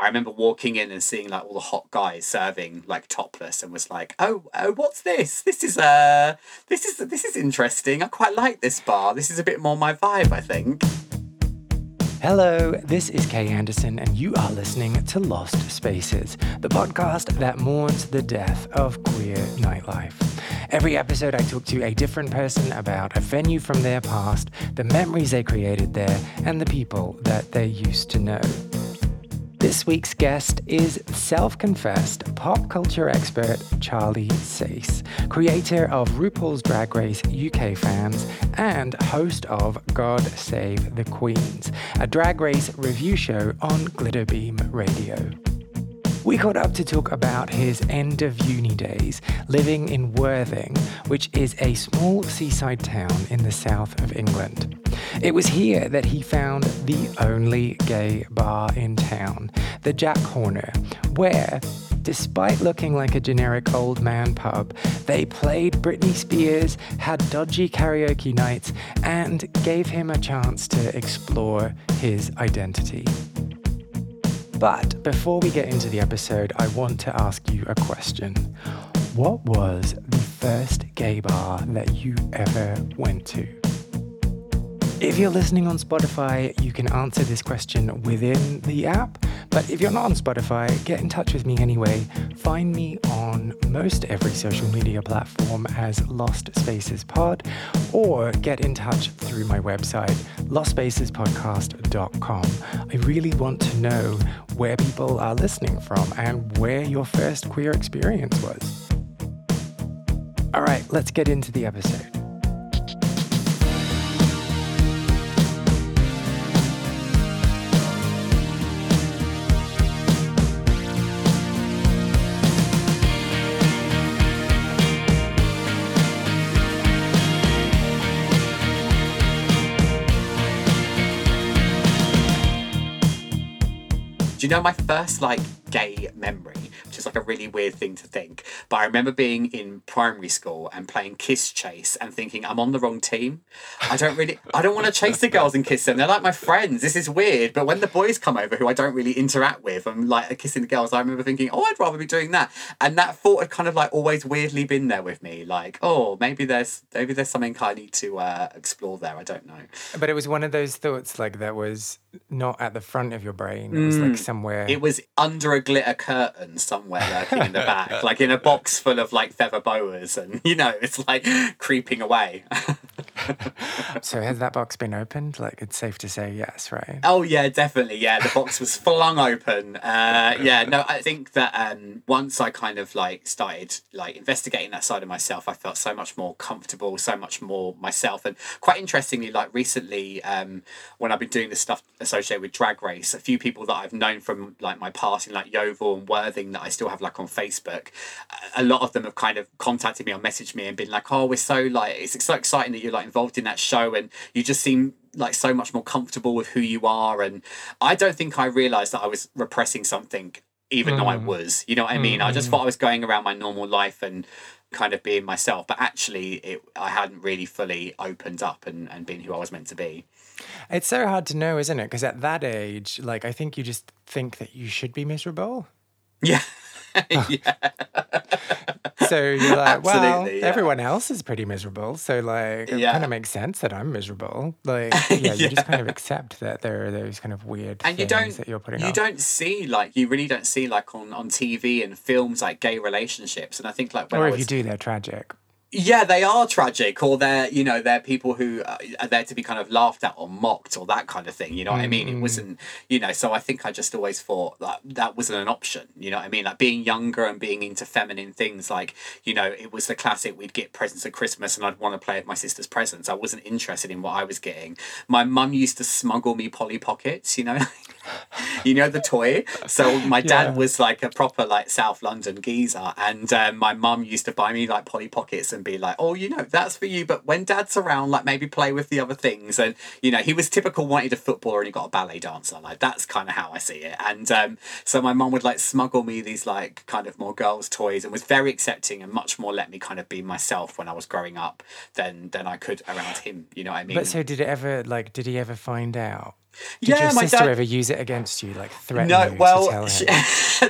I remember walking in and seeing like all the hot guys serving like topless and was like, "Oh, oh what's this? This is uh this is this is interesting. I quite like this bar. This is a bit more my vibe, I think." Hello, this is Kay Anderson, and you are listening to Lost Spaces, the podcast that mourns the death of queer nightlife. Every episode, I talk to a different person about a venue from their past, the memories they created there, and the people that they used to know. This week's guest is self confessed pop culture expert Charlie Sace, creator of RuPaul's Drag Race UK fans and host of God Save the Queens, a drag race review show on Glitterbeam Radio. We caught up to talk about his end of uni days living in Worthing, which is a small seaside town in the south of England. It was here that he found the only gay bar in town, the Jack Horner, where, despite looking like a generic old man pub, they played Britney Spears, had dodgy karaoke nights, and gave him a chance to explore his identity. But before we get into the episode, I want to ask you a question. What was the first gay bar that you ever went to? If you're listening on Spotify, you can answer this question within the app. But if you're not on Spotify, get in touch with me anyway. Find me on most every social media platform as Lost Spaces Pod, or get in touch through my website, lostspacespodcast.com. I really want to know where people are listening from and where your first queer experience was. All right, let's get into the episode. You know my first like gay memory, is like a really weird thing to think, but I remember being in primary school and playing kiss chase and thinking I'm on the wrong team. I don't really, I don't want to chase the girls and kiss them. They're like my friends. This is weird. But when the boys come over, who I don't really interact with, I'm like kissing the girls. I remember thinking, oh, I'd rather be doing that. And that thought had kind of like always weirdly been there with me. Like, oh, maybe there's maybe there's something I need to uh, explore there. I don't know. But it was one of those thoughts like that was not at the front of your brain. It was like somewhere. It was under a glitter curtain somewhere lurking in the back, like in a box full of like feather boas, and you know, it's like creeping away. so has that box been opened? Like it's safe to say yes, right? Oh yeah, definitely. Yeah, the box was flung open. Uh, yeah, no, I think that um, once I kind of like started like investigating that side of myself, I felt so much more comfortable, so much more myself. And quite interestingly, like recently, um, when I've been doing this stuff associated with Drag Race, a few people that I've known from like my past in like Yeovil and Worthing that I still have like on Facebook, a lot of them have kind of contacted me or messaged me and been like, "Oh, we're so like it's so exciting that you're like involved in that show and you just seem like so much more comfortable with who you are." And I don't think I realized that I was repressing something even though I mm. was. You know what I mean? I just mm-hmm. thought I was going around my normal life and kind of being myself, but actually it I hadn't really fully opened up and, and been who I was meant to be. It's so hard to know, isn't it? Because at that age, like I think you just think that you should be miserable. Yeah. yeah. So you're like, well, yeah. everyone else is pretty miserable. So like, it Yeah. kind of makes sense that I'm miserable. Like, yeah, you just kind of accept that there are those kind of weird and you things don't that you're putting you don't see like you really don't see like on on TV and films like gay relationships and I think like when or if was you do, they're tragic. Yeah they are tragic or they're you know they're people who uh, are there to be kind of laughed at or mocked or that kind of thing you know what I mean? It Mm. wasn't you know so I think I just always thought that that wasn't an option you know what I mean? Like being younger and being into feminine things like you know it was the classic we'd get presents at Christmas and I'd want to play with my sister's presents. I wasn't interested in what I was getting. My mum used to smuggle me Polly Pockets you know? You know the toy? So my dad Yeah. was like a proper like South London geezer and um, my mum used to buy me like Polly Pockets and be like oh you know that's for you but when dad's around like maybe play with the other things and you know he was typical wanted a footballer and he got a ballet dancer like that's kind of how I see it and um, so my mum would like smuggle me these like kind of more girls toys and was very accepting and much more let me kind of be myself when I was growing up than than I could around him you know what I mean But so did it ever like? Did he ever find out? Did yeah, your sister dad. ever use it against you, like threaten No, you to well, she,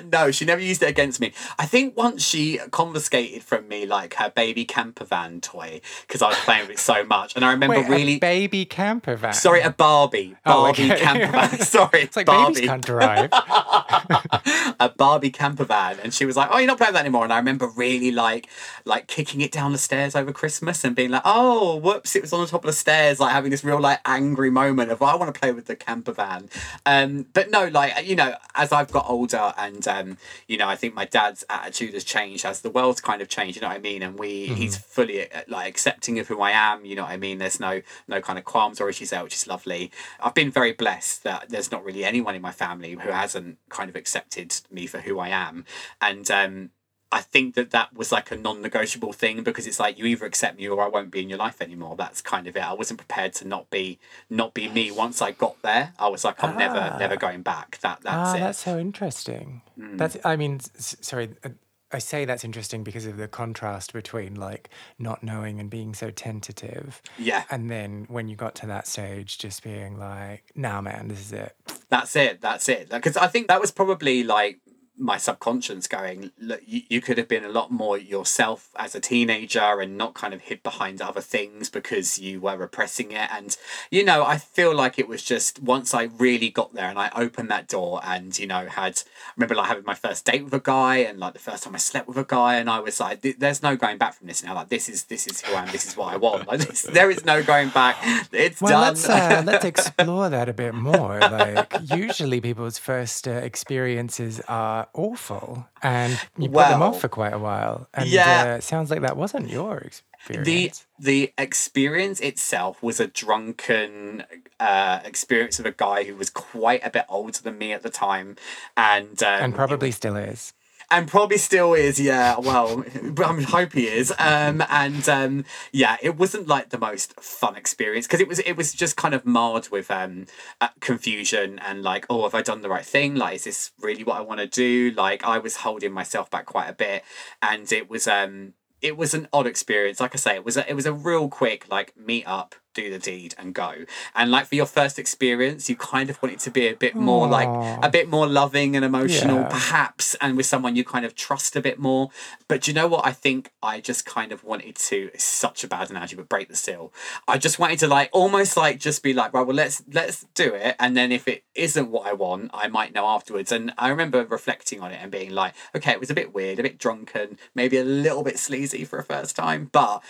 no, she never used it against me. I think once she confiscated from me like her baby camper van toy because I was playing with it so much, and I remember Wait, really. a baby camper van. Sorry, a Barbie. Oh, Barbie okay. camper van. Sorry, it's like Barbie. babies can't drive. a Barbie camper van, and she was like, "Oh, you're not playing that anymore." And I remember really like, like kicking it down the stairs over Christmas and being like, "Oh, whoops! It was on the top of the stairs." Like having this real like angry moment of, "I want to play with the camper van." Um, but no, like you know, as I've got older, and um, you know, I think my dad's attitude has changed as the world's kind of changed. You know what I mean? And we, he's fully uh, like accepting of who I am. You know what I mean? There's no no kind of qualms or issues there, which is lovely. I've been very blessed that there's not really anyone in my family who hasn't kind of accepted me for who I am, and um, I think that that was like a non-negotiable thing because it's like you either accept me or I won't be in your life anymore. That's kind of it. I wasn't prepared to not be not be me. Once I got there, I was like, I'm never Ah. never going back. That that's ah, it. That's so interesting. That's. I mean, s- sorry. uh, I say that's interesting because of the contrast between like not knowing and being so tentative, yeah, and then when you got to that stage, just being like, "Nah, man, this is it." that's it. That's it. Because I think that was probably like my subconscious going look you, you could have been a lot more yourself as a teenager and not kind of hid behind other things because you were repressing it. And you know i feel like it was just once i really got there and i opened that door and you know had I remember like having my first date with a guy and like the first time i slept with a guy and i was like there's no going back from this now. Like this is this is who i am. This is what i want. Like this, there is no going back. It's Well, done. let's uh, let's explore that a bit more. Like, usually people's first uh, experiences are awful, and you put them off for quite a while. And yeah. uh, it sounds like that wasn't your experience. the the experience itself was a drunken uh, experience of a guy who was quite a bit older than me at the time, and um, and probably still is. And probably still is. Yeah, well, I hope he is. Um, and um, yeah, it wasn't like the most fun experience because it was it was just kind of marred with um uh, confusion and like, oh, have I done the right thing? Like, is this really what I want to do? Like, I was holding myself back quite a bit, and it was um it was an odd experience. Like I say, it was a, it was a real quick like meet up, do the deed, and go. And like for your first experience, you kind of want it to be a bit more like a bit more loving and emotional, Yeah. perhaps, and with someone you kind of trust a bit more. But do you know what? I think I just kind of wanted to. It's such a bad analogy, but break the seal. I just wanted to like almost like just be like, right, well, let's let's do it, and then if it isn't what I want, I might know afterwards. And I remember reflecting on it and being like, okay, it was a bit weird, a bit drunken, maybe a little bit sleazy for a first time, but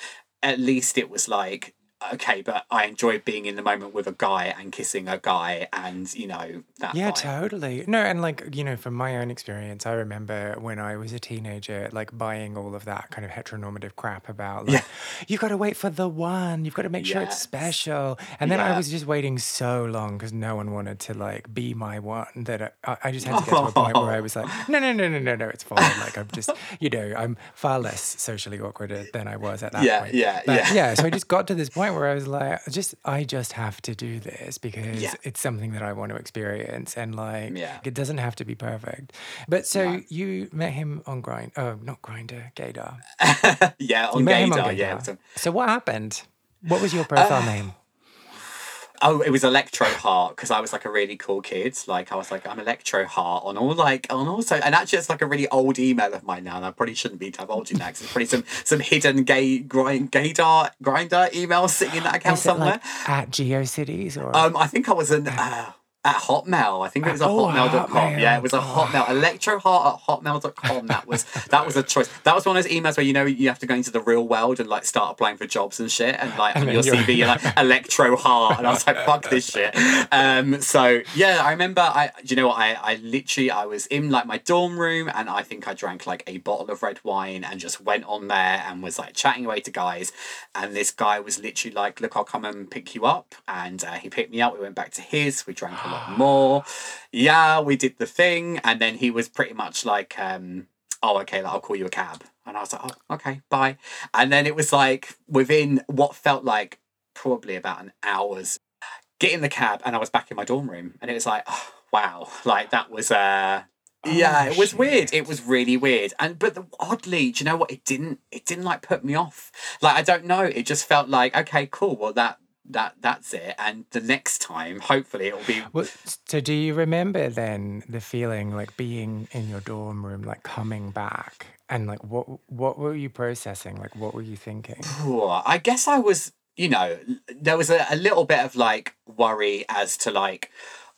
at least it was like okay but i enjoy being in the moment with a guy and kissing a guy and you know that Yeah, vibe. totally. No, and like, you know, from my own experience, I remember when I was a teenager, like buying all of that kind of heteronormative crap about, like, Yeah. you've got to wait for the one, you've got to make sure it's special. And then I was just waiting so long because no one wanted to, like, be my one that I- I, just had to get to a point where I was like, no, no, no, no, no, no, it's fine. Like, I'm just, you know, I'm far less socially awkward uh, than I was at that Yeah, point. yeah, But yeah. yeah. So I just got to this point where I was like, just, I just have to do this because Yeah. it's something that I want to experience and like Yeah. it doesn't have to be perfect. But so No. you met him on Grind oh not Grindr, Gaydar. yeah on gaydar yeah it Gaydar. was a- So what happened? What was your profile uh, name? Oh, it was Electro Heart because I was like a really cool kid. Like I was like, I'm Electro Heart on all like on also, and actually it's like a really old email of mine now, and I probably shouldn't be divulging that. 'cause it's probably some some hidden gay grind gaydar Grindr email sitting in that account somewhere. like at GeoCities or Um, I think I was an uh, at Hotmail. I think it was a Oh, hotmail.com. Yeah, it was a Hotmail. Hotmail. Electroheart at hotmail.com. That was that was a choice. That was one of those emails where you know you have to go into the real world and like start applying for jobs and shit. And like And on your you're- CV, you're like Electro Heart. And I was like, fuck this shit. Um, so yeah, I remember I do you know what I, I literally I was in like my dorm room and I think I drank like a bottle of red wine and just went on there and was like chatting away to guys. And this guy was literally like, look, I'll come and pick you up. And uh, he picked me up. We went back to his. We drank lot more. Yeah, we did the thing. And then he was pretty much like, um, oh, okay, like, I'll call you a cab. And I was like, oh, okay, bye. And then it was like within what felt like probably about an hour's get in the cab and I was back in my dorm room. And it was like, oh, wow, like that was uh yeah, Oh, it was weird. It was really weird. And but the, oddly, do you know what? It didn't. It didn't like put me off. Like I don't know. It just felt like okay, cool. Well, that that that's it. And the next time, hopefully, it'll be. Well, so do you remember then the feeling like being in your dorm room, like coming back, and like what what were you processing? Like what were you thinking? I guess I was, you know, there was a, a little bit of like worry as to like,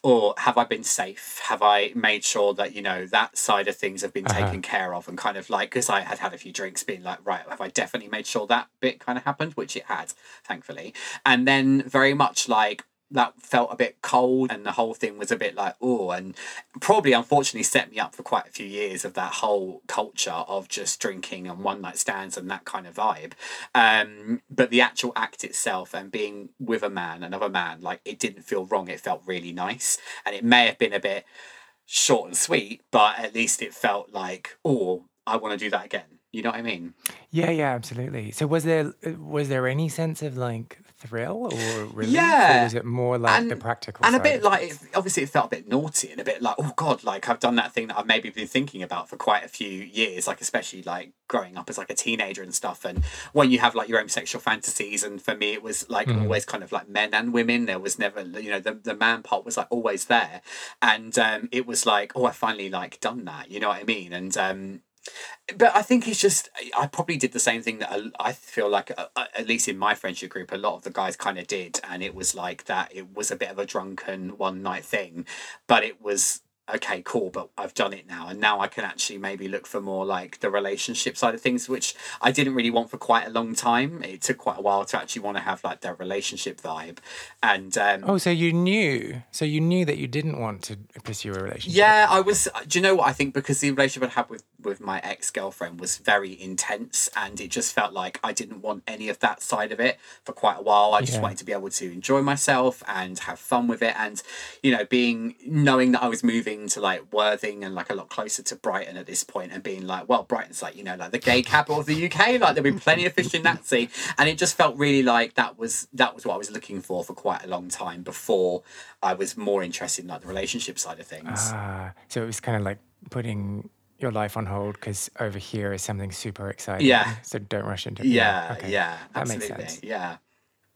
or have I been safe? Have I made sure that you know that side of things have been Uh-huh. taken care of? And kind of like because I had had a few drinks, being like, right, have I definitely made sure that bit kind of happened, which it had, thankfully. And then very much like that felt a bit cold, and the whole thing was a bit like, oh, and probably unfortunately set me up for quite a few years of that whole culture of just drinking and one night stands and that kind of vibe. Um, but the actual act itself and being with a man, another man, like it didn't feel wrong. It felt really nice, and it may have been a bit short and sweet, but at least it felt like, oh, I want to do that again. You know what I mean? Yeah, yeah, absolutely. So was there was there any sense of like thrill or relief, Yeah, or was it more like the and- practical and a bit like it, obviously it felt a bit naughty and a bit like oh god like i've done that thing that i've maybe been thinking about for quite a few years like especially like growing up as like a teenager and stuff. And when you have like your own sexual fantasies and for me it was like Mhm. always kind of like men and women. There was never you know the, the man part was like always there. And um it was like oh i finally like done that you know what i mean? And um but I think it's just I probably did the same thing that I- I feel like uh, uh, at least in my friendship group a lot of the guys kind of did and it was like that it was a bit of a drunken one night thing but it was okay cool but I've done it now and now I can actually maybe look for more like the relationship side of things which I didn't really want for quite a long time it took quite a while to actually want to have like the relationship vibe and um Oh, so you knew. So you knew that you didn't want to pursue a relationship. Yeah, I was. Do you know what I think? Because the relationship I had with with my ex girlfriend was very intense, and it just felt like I didn't want any of that side of it for quite a while. I just Yeah. wanted to be able to enjoy myself and have fun with it, and you know, being knowing that I was moving to like Worthing and like a lot closer to Brighton at this point, and being like, well, Brighton's like you know like the gay capital of the UK. Like there'll be plenty of fish in that sea, and it just felt really like that was that was what I was looking for for quite a long time before I was more interested in like the relationship side of things. Ah, so it was kind of like putting your life on hold because over here is something super exciting. Yeah. So don't rush into it. Yeah, okay. yeah, That makes absolutely. sense. Yeah.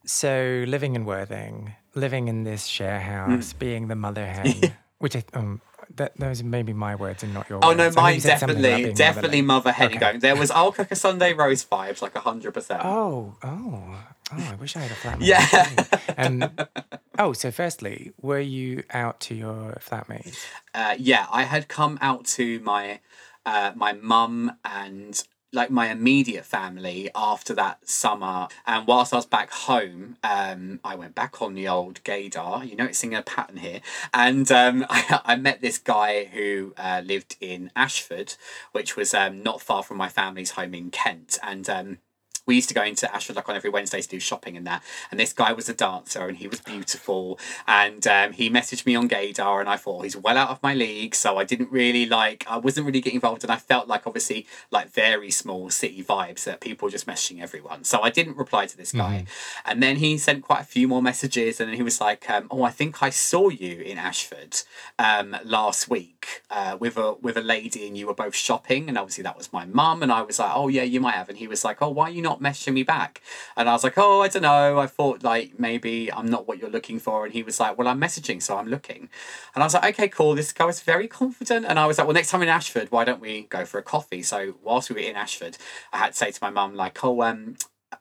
So living in Worthing, living in this share house, Mm. being the mother hen, which I, um, that those are maybe my words and not your Oh words. no, I know you mine said something about definitely, definitely mother hen Okay. going. There was I'll cook a Sunday roast vibes like a hundred percent. Oh, oh, oh! I wish I had a flatmate. Yeah. Um, oh, so firstly, were you out to your flatmate? Uh, yeah, I had come out to my uh, my mum and like my immediate family after that summer. And whilst I was back home, um, I went back on the old gaydar. You're noticing a pattern here. And um, I, I met this guy who uh, lived in Ashford, which was um, not far from my family's home in Kent. And um, we used to go into Ashford like on every Wednesday to do shopping and that. And this guy was a dancer and he was beautiful. And um, he messaged me on Gaydar and I thought he's well out of my league. So I didn't really like, I wasn't really getting involved. And I felt like obviously like very small city vibes that people were just messaging everyone. So I didn't reply to this guy. And then he sent quite a few more messages and then he was like, um, oh, I think I saw you in Ashford um, last week uh, with a with a lady and you were both shopping. And obviously that was my mum. And I was like, oh, yeah, you might have. And he was like, oh, why are you not messaging me back? And I was like, oh, I don't know. I thought like maybe I'm not what you're looking for. And he was like, well, I'm messaging, so I'm looking. And I was like, okay, cool. This guy was very confident. And I was like, well, next time in Ashford, why don't we go for a coffee? So whilst we were in Ashford, I had to say to my mum, like, oh, um,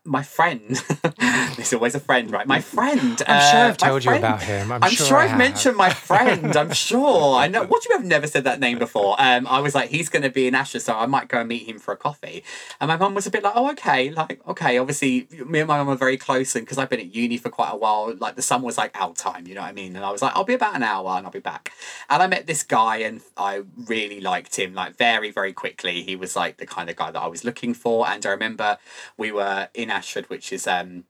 my friend, there's always a friend, right? My friend. I'm sure uh, I've my told you about him. I'm, I'm sure, sure, I've have. mentioned my friend. I'm sure. I know. What do you have never said that name before? Um, I was like, he's going to be in Ashford, so I might go and meet him for a coffee. And my mum was a bit like, oh, okay, like, okay. Obviously, me and my mum are very close, and because I've been at uni for quite a while, like the sun was like out time. You know what I mean? And I was like, I'll be about an hour, and I'll be back. And I met this guy, and I really liked him, like very, very quickly. He was like the kind of guy that I was looking for. And I remember we were in Ashford, which is um,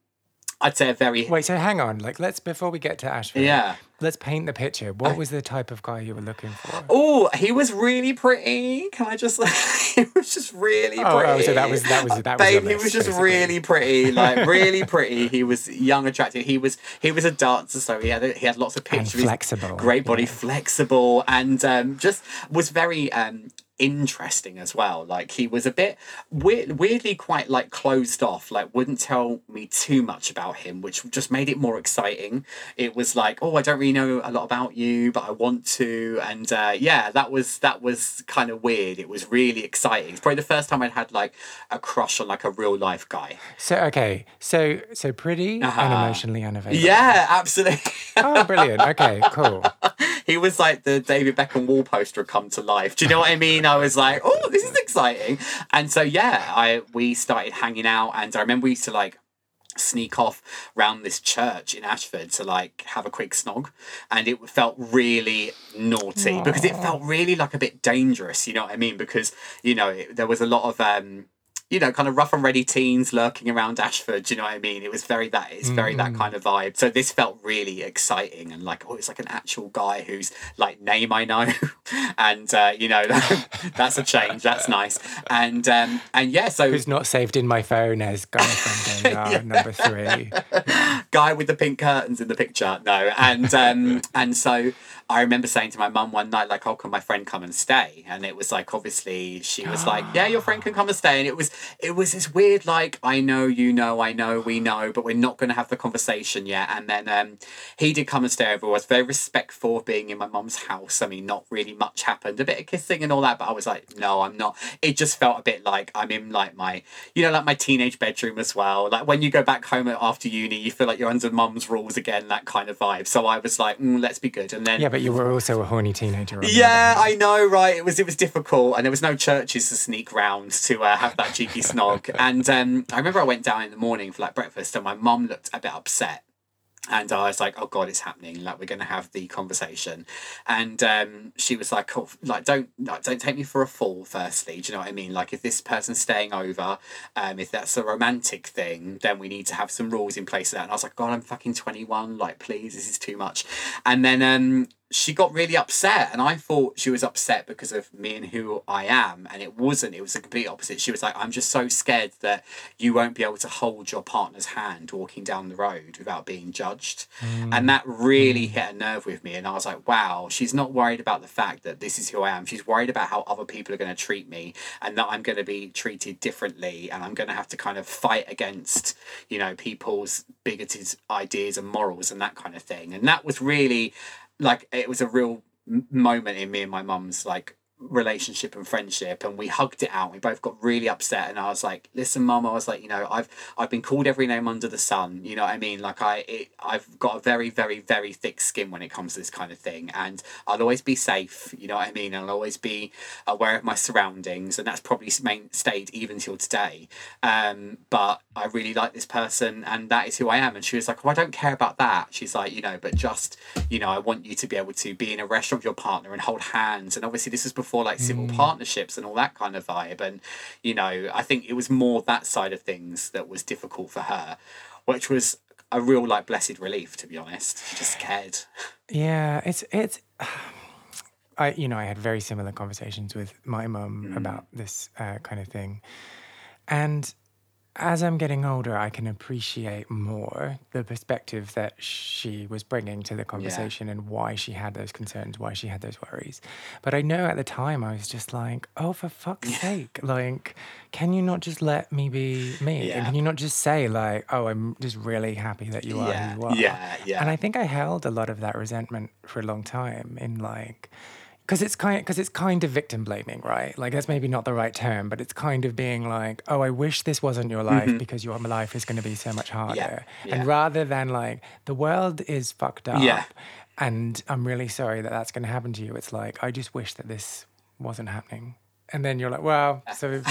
I'd say a very Wait, so hang on. Like, let's before we get to Ashford. yeah. Let's paint the picture. What was the type of guy you were looking for? Oh, he was really pretty. Can I just? he was just really Oh, pretty. oh, so that was- that was- that was Babe, he was just basically. really pretty, like really pretty. He was young, attractive. He was he was a dancer, so he had he had lots of pictures. And flexible. Great body, yeah. flexible, and um, just was very um, interesting as well. Like he was a bit weird, weirdly quite like closed off. Like wouldn't tell me too much about him, which just made it more exciting. It was like, oh, I don't really know a lot about you, but I want to. And uh, yeah, that was that was kind of weird. It was really exciting. It's probably the first time I'd had like a crush on like a real life guy. So okay, so so pretty uh-huh. and emotionally unavailable. Yeah, absolutely. oh, brilliant. Okay, cool. he was like the David Beckham wall poster had come to life. Do you know what I mean? I was like, oh, this is exciting. And so yeah, I we started hanging out, and I remember we used to like sneak off round this church in Ashford to like have a quick snog and it felt really naughty Aww. because it felt really like a bit dangerous you know what I mean because you know it, there was a lot of um you know, kind of rough and ready teens lurking around Ashford. Do you know what I mean? It was very that. It's very mm. that kind of vibe. So this felt really exciting and like, oh, it's like an actual guy whose like name I know, and uh, you know, that's a change. That's nice. And um, and yeah, so who's not saved in my phone as guy from yeah. number three, guy with the pink curtains in the picture. No, and um, and so I remember saying to my mum one night, like, "Oh, can my friend come and stay?" And it was like, obviously, she was like, "Yeah, your friend can come and stay." And it was, it was this weird, like, I know, you know, I know, we know, but we're not going to have the conversation yet. And then um, he did come and stay over. I was very respectful of being in my mum's house. I mean, not really much happened. A bit of kissing and all that, but I was like, no, I'm not. It just felt a bit like I'm in like my, you know, like my teenage bedroom as well. Like when you go back home after uni, you feel like you're under mum's rules again, that kind of vibe. So I was like, mm, let's be good. And then yeah, but you were also a horny teenager. Yeah, I know, right? It was it was difficult, and there was no churches to sneak round to uh, have that cheeky snog. And um, I remember I went down in the morning for like breakfast, and my mum looked a bit upset and I was like, "Oh God, it's happening! Like we're going to have the conversation." And um, she was like, oh, "Like don't like, don't take me for a fool. Firstly, do you know what I mean? Like if this person's staying over, um, if that's a romantic thing, then we need to have some rules in place for that." And I was like, "God, I'm fucking twenty one. Like please, this is too much." And then um, she got really upset and i thought she was upset because of me and who i am and it wasn't it was the complete opposite she was like i'm just so scared that you won't be able to hold your partner's hand walking down the road without being judged mm. and that really mm. hit a nerve with me and i was like wow she's not worried about the fact that this is who i am she's worried about how other people are going to treat me and that i'm going to be treated differently and i'm going to have to kind of fight against you know people's bigoted ideas and morals and that kind of thing and that was really like it was a real moment in me and my mum's like relationship and friendship and we hugged it out. We both got really upset and i was like listen mum i was like you know i've i've been called every name under the sun you know what i mean? Like i it, i've got a very very very thick skin when it comes to this kind of thing and i'll always be safe you know what i mean? I'll always be aware of my surroundings and that's probably main, stayed even till today. Um but i really like this person and that is who i am. And she was like oh i don't care about that. She's like you know but just you know i want you to be able to be in a restaurant with your partner and hold hands. And obviously this is before for like civil mm. partnerships and all that kind of vibe. And, you know, I think it was more that side of things that was difficult for her, which was a real like blessed relief to be honest. She just cared. Yeah, it's it's I you know, I had very similar conversations with my mum mm. about this uh, kind of thing. And as I'm getting older, I can appreciate more the perspective that she was bringing to the conversation yeah. and why she had those concerns, why she had those worries. But I know at the time I was just like, oh, for fuck's sake, like, can you not just let me be me? Yeah. And can you not just say, like, oh, I'm just really happy that you are yeah. who you are? Yeah, yeah. And I think I held a lot of that resentment for a long time in like, because it's kind because it's kind of victim blaming, right? Like that's maybe not the right term, but it's kind of being like, oh, I wish this wasn't your life mm-hmm. because your life is going to be so much harder. Yeah, yeah. And rather than like the world is fucked up, yeah. and I'm really sorry that that's going to happen to you. It's like I just wish that this wasn't happening. And then you're like, well, so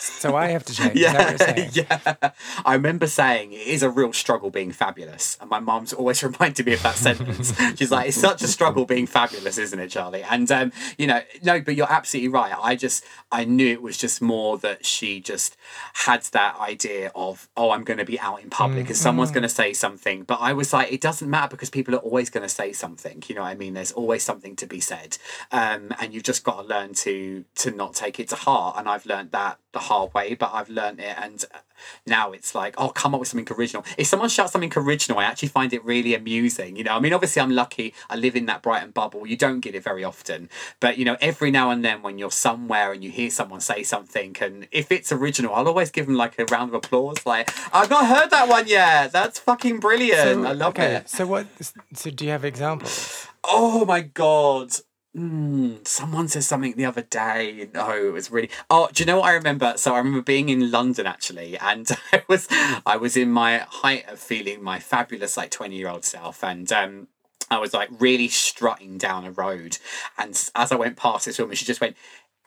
so I have to change. Yeah, yeah. I remember saying it is a real struggle being fabulous, and my mom's always reminded me of that sentence. She's like, "It's such a struggle being fabulous, isn't it, Charlie?" And um, you know, no, but you're absolutely right. I just I knew it was just more that she just had that idea of, oh, I'm going to be out in public, mm-hmm. and someone's going to say something. But I was like, it doesn't matter because people are always going to say something. You know what I mean? There's always something to be said, um, and you've just got to learn to to not take it to heart. And I've learned that the hard way, but I've learned it, and uh, now it's like, oh, come up with something original. If someone shouts something original, I actually find it really amusing. You know, I mean, obviously, I'm lucky. I live in that Brighton bubble. You don't get it very often, but you know, every now and then when you're somewhere and you hear someone say something, and if it's original, I'll always give them like a round of applause. Like, I've not heard that one yet. That's fucking brilliant. I love okay, it. So what? So do you have examples? Oh my god. Mm, someone said something the other day. No, it was really. Oh, do you know what I remember? So I remember being in London actually, and I was I was in my height of feeling my fabulous like twenty year old self, and um, I was like really strutting down a road, and as I went past this woman, she just went,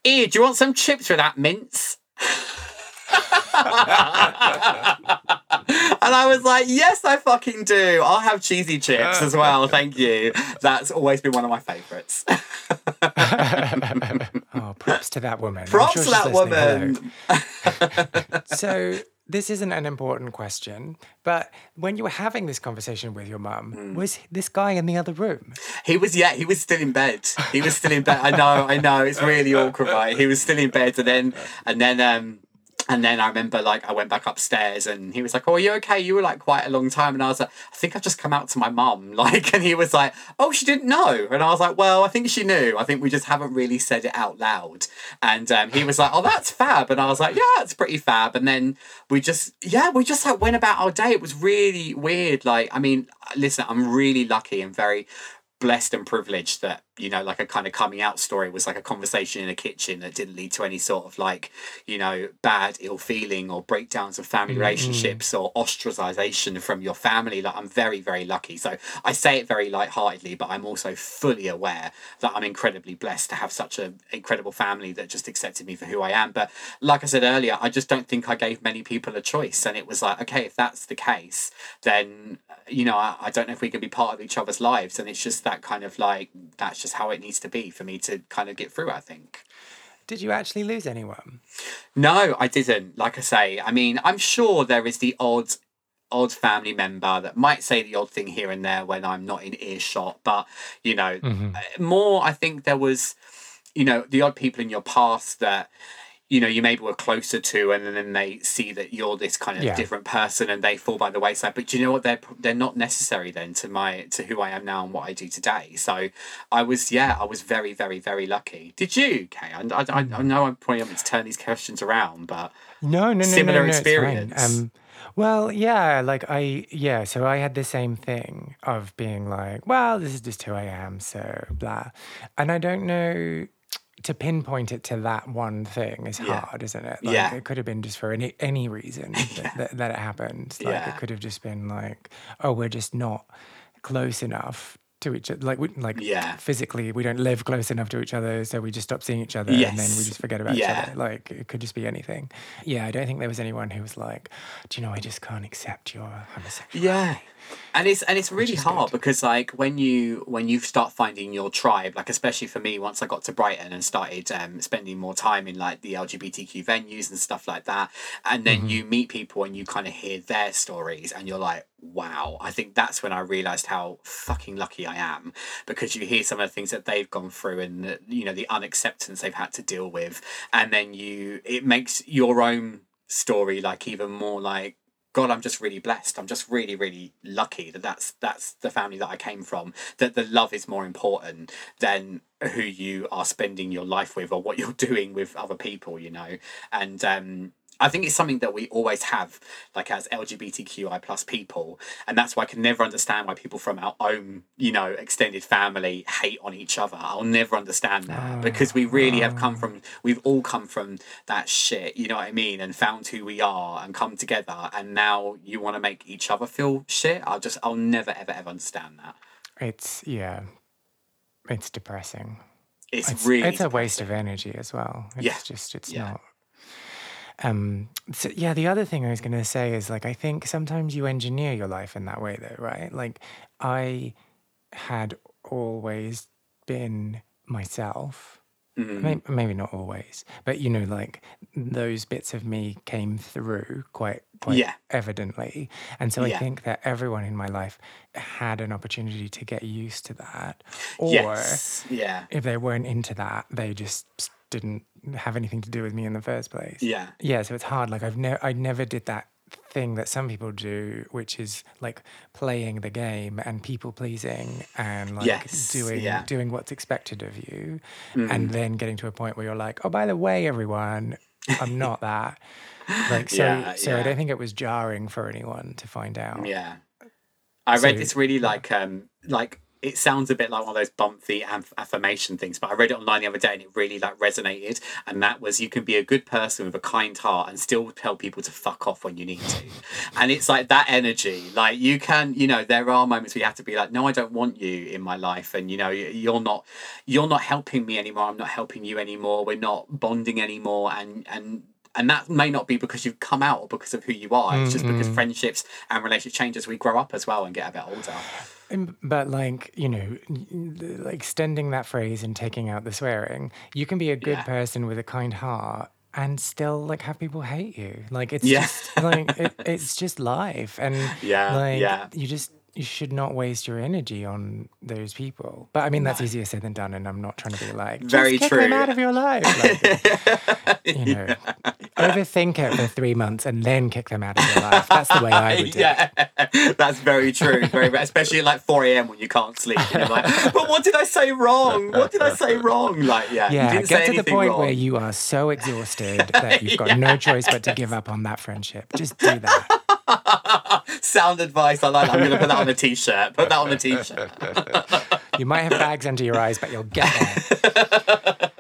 "Here, do you want some chips with that mince?" and I was like, yes, I fucking do. I'll have cheesy chips as well. Thank you. That's always been one of my favourites. oh, props to that woman. Props sure to that woman. So this isn't an important question, but when you were having this conversation with your mum, Hmm. was this guy in the other room? He was, yeah, he was still in bed. He was still in bed. I know, I know. It's really awkward, right? He was still in bed, and then, and then, um, and then I remember like I went back upstairs and he was like, "Oh, are you okay? You were like quite a long time." And I was like, "I think I've just come out to my mum." Like, and he was like, "Oh, she didn't know." And I was like, "Well, I think she knew. I think we just haven't really said it out loud." And um, he was like, "Oh, that's fab." And I was like, "Yeah, it's pretty fab." And then we just, yeah, we just like went about our day. It was really weird. Like, I mean, listen, I'm really lucky and very blessed and privileged that you know like a kind of coming out story was like a conversation in a kitchen that didn't lead to any sort of like you know bad ill feeling or breakdowns of family mm. relationships or ostracization from your family. Like i'm very very lucky. So i say it very lightheartedly but i'm also fully aware that i'm incredibly blessed to have such an incredible family that just accepted me for who i am. But like i said earlier i just don't think i gave many people a choice. And it was like okay if that's the case then you know I, I don't know if we can be part of each other's lives and it's just that kind of like that's just how it needs to be for me to kind of get through i think Did you actually lose anyone? no i didn't like i say i mean i'm sure there is the odd odd family member that might say the odd thing here and there when i'm not in earshot but you know Mm-hmm. uh, more i think there was you know the odd people in your past that you know you maybe were closer to and then they see that you're this kind of Yeah. different person and they fall by the wayside. But do you know what? They're they're not necessary then to my to who i am now and what i do today. So i was yeah i was very very very lucky. Did you kay? I, I, I, I know i'm probably having to turn these questions around but No, no, no, Similar no, no, experience. Um, well, yeah, like I, yeah, so I had the same thing of being like, well, this is just who I am, so blah. And I don't know to pinpoint it to that one thing is Yeah. hard, isn't it? Like, Yeah. It could have been just for any any reason that, that, that it happened. Like Yeah. it could have just been like, oh, we're just not close enough to each other. Like we like Yeah. physically, we don't live close enough to each other, so we just stop seeing each other, and then we just forget about Yeah. each other. Like it could just be anything. Yeah, I don't think there was anyone who was like, "Do you know? I just can't accept your homosexuality." Yeah. And it's and it's really hard good. because like when you when you start finding your tribe, like especially for me, once I got to Brighton and started um, spending more time in like the LGBTQ venues and stuff like that, and then you meet people and you kind of hear their stories and you're like, wow. I think that's when I realized how fucking lucky I am because you hear some of the things that they've gone through and the, you know the unacceptance they've had to deal with, and then you it makes your own story like even more like God, I'm just really blessed. I'm just really, really lucky that that's that's the family that I came from. That the love is more important than who you are spending your life with or what you're doing with other people. You know, and um, I think it's something that we always have, like as LGBTQI plus people, and that's why I can never understand why people from our own, you know, extended family hate on each other. I'll never understand that ah, because we really have come ah. from, we've all come from that shit. You know what I mean? And found who we are and come together, and now you want to make each other feel shit. I'll just, I'll never ever ever understand that. It's yeah, it's depressing. It's, It's, really, it's a waste of energy as well. It's Yeah. just it's Yeah. not. Um. So yeah, the other thing I was gonna say is like I think sometimes you engineer your life in that way though, right? Like I had always been myself. Mhm. Maybe, not always, but you know, like those bits of me came through quite, quite Yeah. evidently, and so I think that everyone in my life had an opportunity to get used to that, or yes, yeah, if they weren't into that, they just didn't have anything to do with me in the first place. Yeah. Yeah, so it's hard. Like I've never I never did that thing that some people do, which is like playing the game and people pleasing and like Yes, doing yeah. Mm-hmm. doing what's expected of you, and then getting to a point where you're like, oh, by the way, everyone, I'm not that. Like so, Yeah, so I don't think it was jarring for anyone to find out. Yeah. I read So- this really like um like it sounds a bit like one of those bumpy aff- affirmation things, but I read it online the other day and it really like resonated. And that was you can be a good person with a kind heart and still tell people to fuck off when you need to. and it's like that energy. Like you can, you know, there are moments where you have to be like, no, I don't want you in my life, and you know, you're not, you're not helping me anymore. I'm not helping you anymore. We're not bonding anymore, and and. And that may not be because you've come out or because of who you are. It's just because mm-hmm. friendships and relationships change as we grow up as well and get a bit older. But like you know, extending that phrase and taking out the swearing, you can be a good Yeah. person with a kind heart and still like have people hate you. Like it's Yeah. just like it, it's just life, and Yeah, like yeah. you just you should not waste your energy on those people. But I mean, that's easier said than done, and I'm not trying to be like just Very kick them true. out of your life. Like, you know, overthink it for three months and then kick them out of your life. That's the way I would do it. yeah, that's very true. Very, especially at like four a.m. when you can't sleep. And you're like, but what did I say wrong? What did I say wrong? Like, yeah, you Yeah, get to the point wrong. where you are so exhausted that you've got no choice but to give up on that friendship. Just do that. Sound advice. I like. That. I'm going to put that on a t-shirt. Put that on a t-shirt. You might have bags under your eyes, but you'll get there.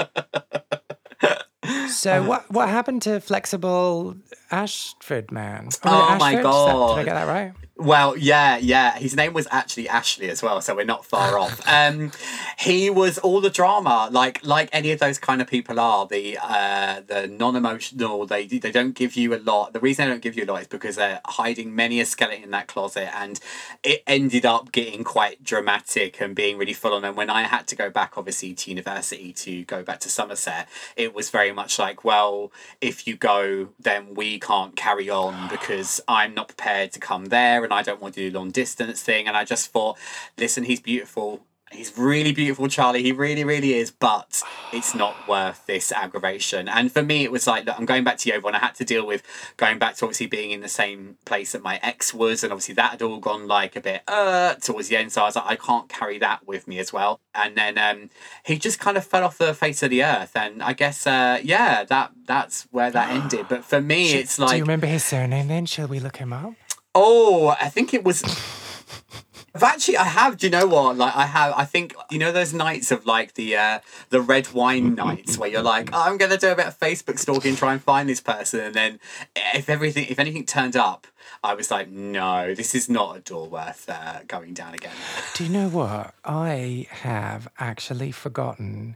So what what happened to flexible Ashford man? Oh my Ashford? Is that- did I get that right? Well, yeah, yeah. His name was actually Ashley as well, so we're not far off. Um, he was all the drama, like like any of those kind of people are. The uh, the non emotional. They they don't give you a lot. The reason they don't give you a lot is because they're hiding many a skeleton in that closet, and it ended up getting quite dramatic and being really full on. And when I had to go back, obviously to university to go back to Somerset, it was very much like, well, if you go, then we can't carry on because I'm not prepared to come there and I don't want to do long distance thing. And I just thought, listen, he's beautiful. He's really beautiful, Charlie. He really, really is, but it's not worth this aggravation. And for me, it was like, look, I'm going back to Yeovil, and I had to deal with going back to obviously being in the same place that my ex was, and obviously that had all gone like a bit uh towards the end. So I was like, I can't carry that with me as well. And then um, he just kind of fell off the face of the earth, and I guess uh, yeah, that that's where that ended. But for me, it's like, Do you remember his surname then? Shall we look him up? Oh, I think it was. I've actually, I have. Do you know what? Like, I have. I think you know those nights of like the uh, the red wine nights where you're like, oh, I'm gonna do a bit of Facebook stalking, try and find this person, and then if everything, if anything turned up, I was like, no, this is not a door worth uh, going down again. Do you know what? I have actually forgotten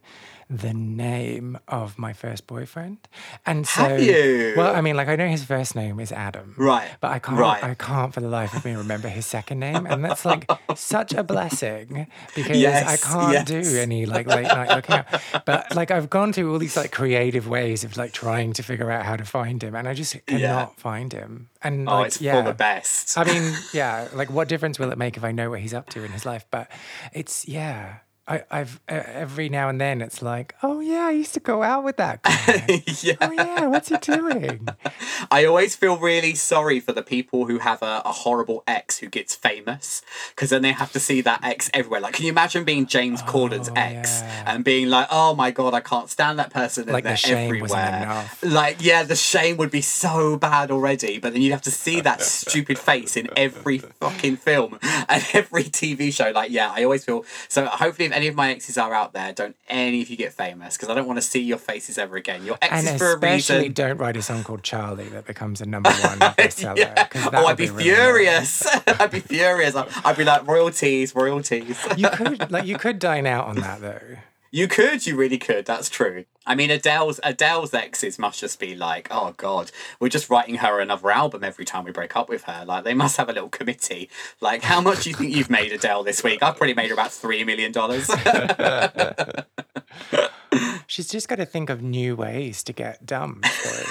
the name of my first boyfriend. And so Have you? Well, I mean like I know his first name is Adam. Right, But I can't right. I can't for the life of me remember his second name. And that's like such a blessing because I can't do any like late night looking up. But like I've gone through all these like creative ways of like trying to figure out how to find him and I just cannot find him. And Oh, like it's yeah. for the best. I mean, yeah, like what difference will it make if I know what he's up to in his life? But it's yeah. I, I've uh, every now and then it's like, oh yeah, I used to go out with that guy. yeah. oh yeah, what's he doing? I always feel really sorry for the people who have a, a horrible ex who gets famous because then they have to see that ex everywhere. Like, can you imagine being James Corden's ex Oh, yeah. and being like, oh my God, I can't stand that person and Like the they're wasn't everywhere. Like, yeah, the shame would be so bad already, but then you'd have to see that stupid face in every fucking film and every TV show. Like, yeah, I always feel so. Hopefully, any of my exes are out there, don't any of you get famous because I don't want to see your faces ever again. Your And exes for a especially reason. don't write a song called Charlie that becomes a number one bestseller. Yeah. Oh, I'd be, annoying. furious. I'd be furious. I'd, I'd be like royalties, royalties. You could like you could dine out on that though. You could, you really could. That's true. I mean, Adele's Adele's exes must just be like, oh god, we're just writing her another album every time we break up with her. Like they must have a little committee. Like, how much do you think you've made Adele this week? I've probably made her about three million dollars. She's just got to think of new ways to get dumb. So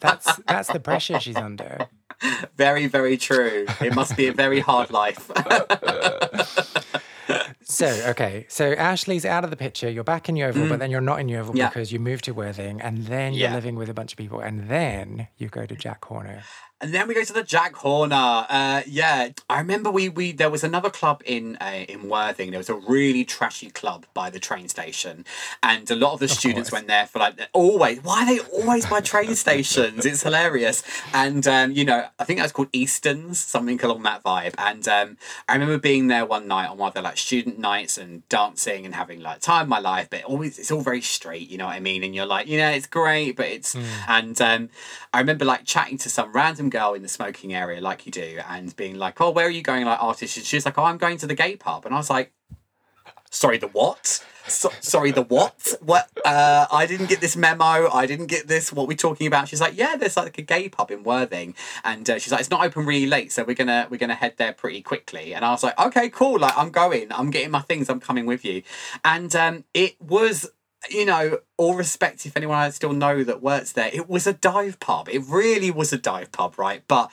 that's that's the pressure she's under. very, very true. It must be a very hard life. So, okay. So Ashley's out of the picture. You're back in Yeovil, but then you're not in Yeovil Mm. Yeah. because you moved to Worthing and then you're living with a bunch of people and then you go to Jack Horner. And then we go to the Jack Horner. Uh, yeah, I remember we we there was another club in uh, in Worthing. There was a really trashy club by the train station, and a lot of the students course. went there for like always. Why are they always by train stations? It's hilarious. And um, you know, I think that's called Easton's, something along that vibe. And um, I remember being there one night on one of their like student nights and dancing and having like time of my life. But always it's all very straight. You know what I mean? And you're like, you know, it's great, but it's and um, I remember like chatting to some random girl in the smoking area, like you do, and being like, "Oh, where are you going?" Like artist, and she was like, "Oh, I'm going to the gay pub," and I was like, "Sorry, the what?" So, sorry, the what? What? Uh, I didn't get this memo. I didn't get this. What we talking about? She's like, yeah, there's like a gay pub in Worthing, and uh, she's like, it's not open really late, so we're gonna we're gonna head there pretty quickly. And I was like, okay, cool. Like, I'm going. I'm getting my things. I'm coming with you. And um, it was you know, all respect if anyone I still know that works there, it was a dive pub. It really was a dive pub, right? But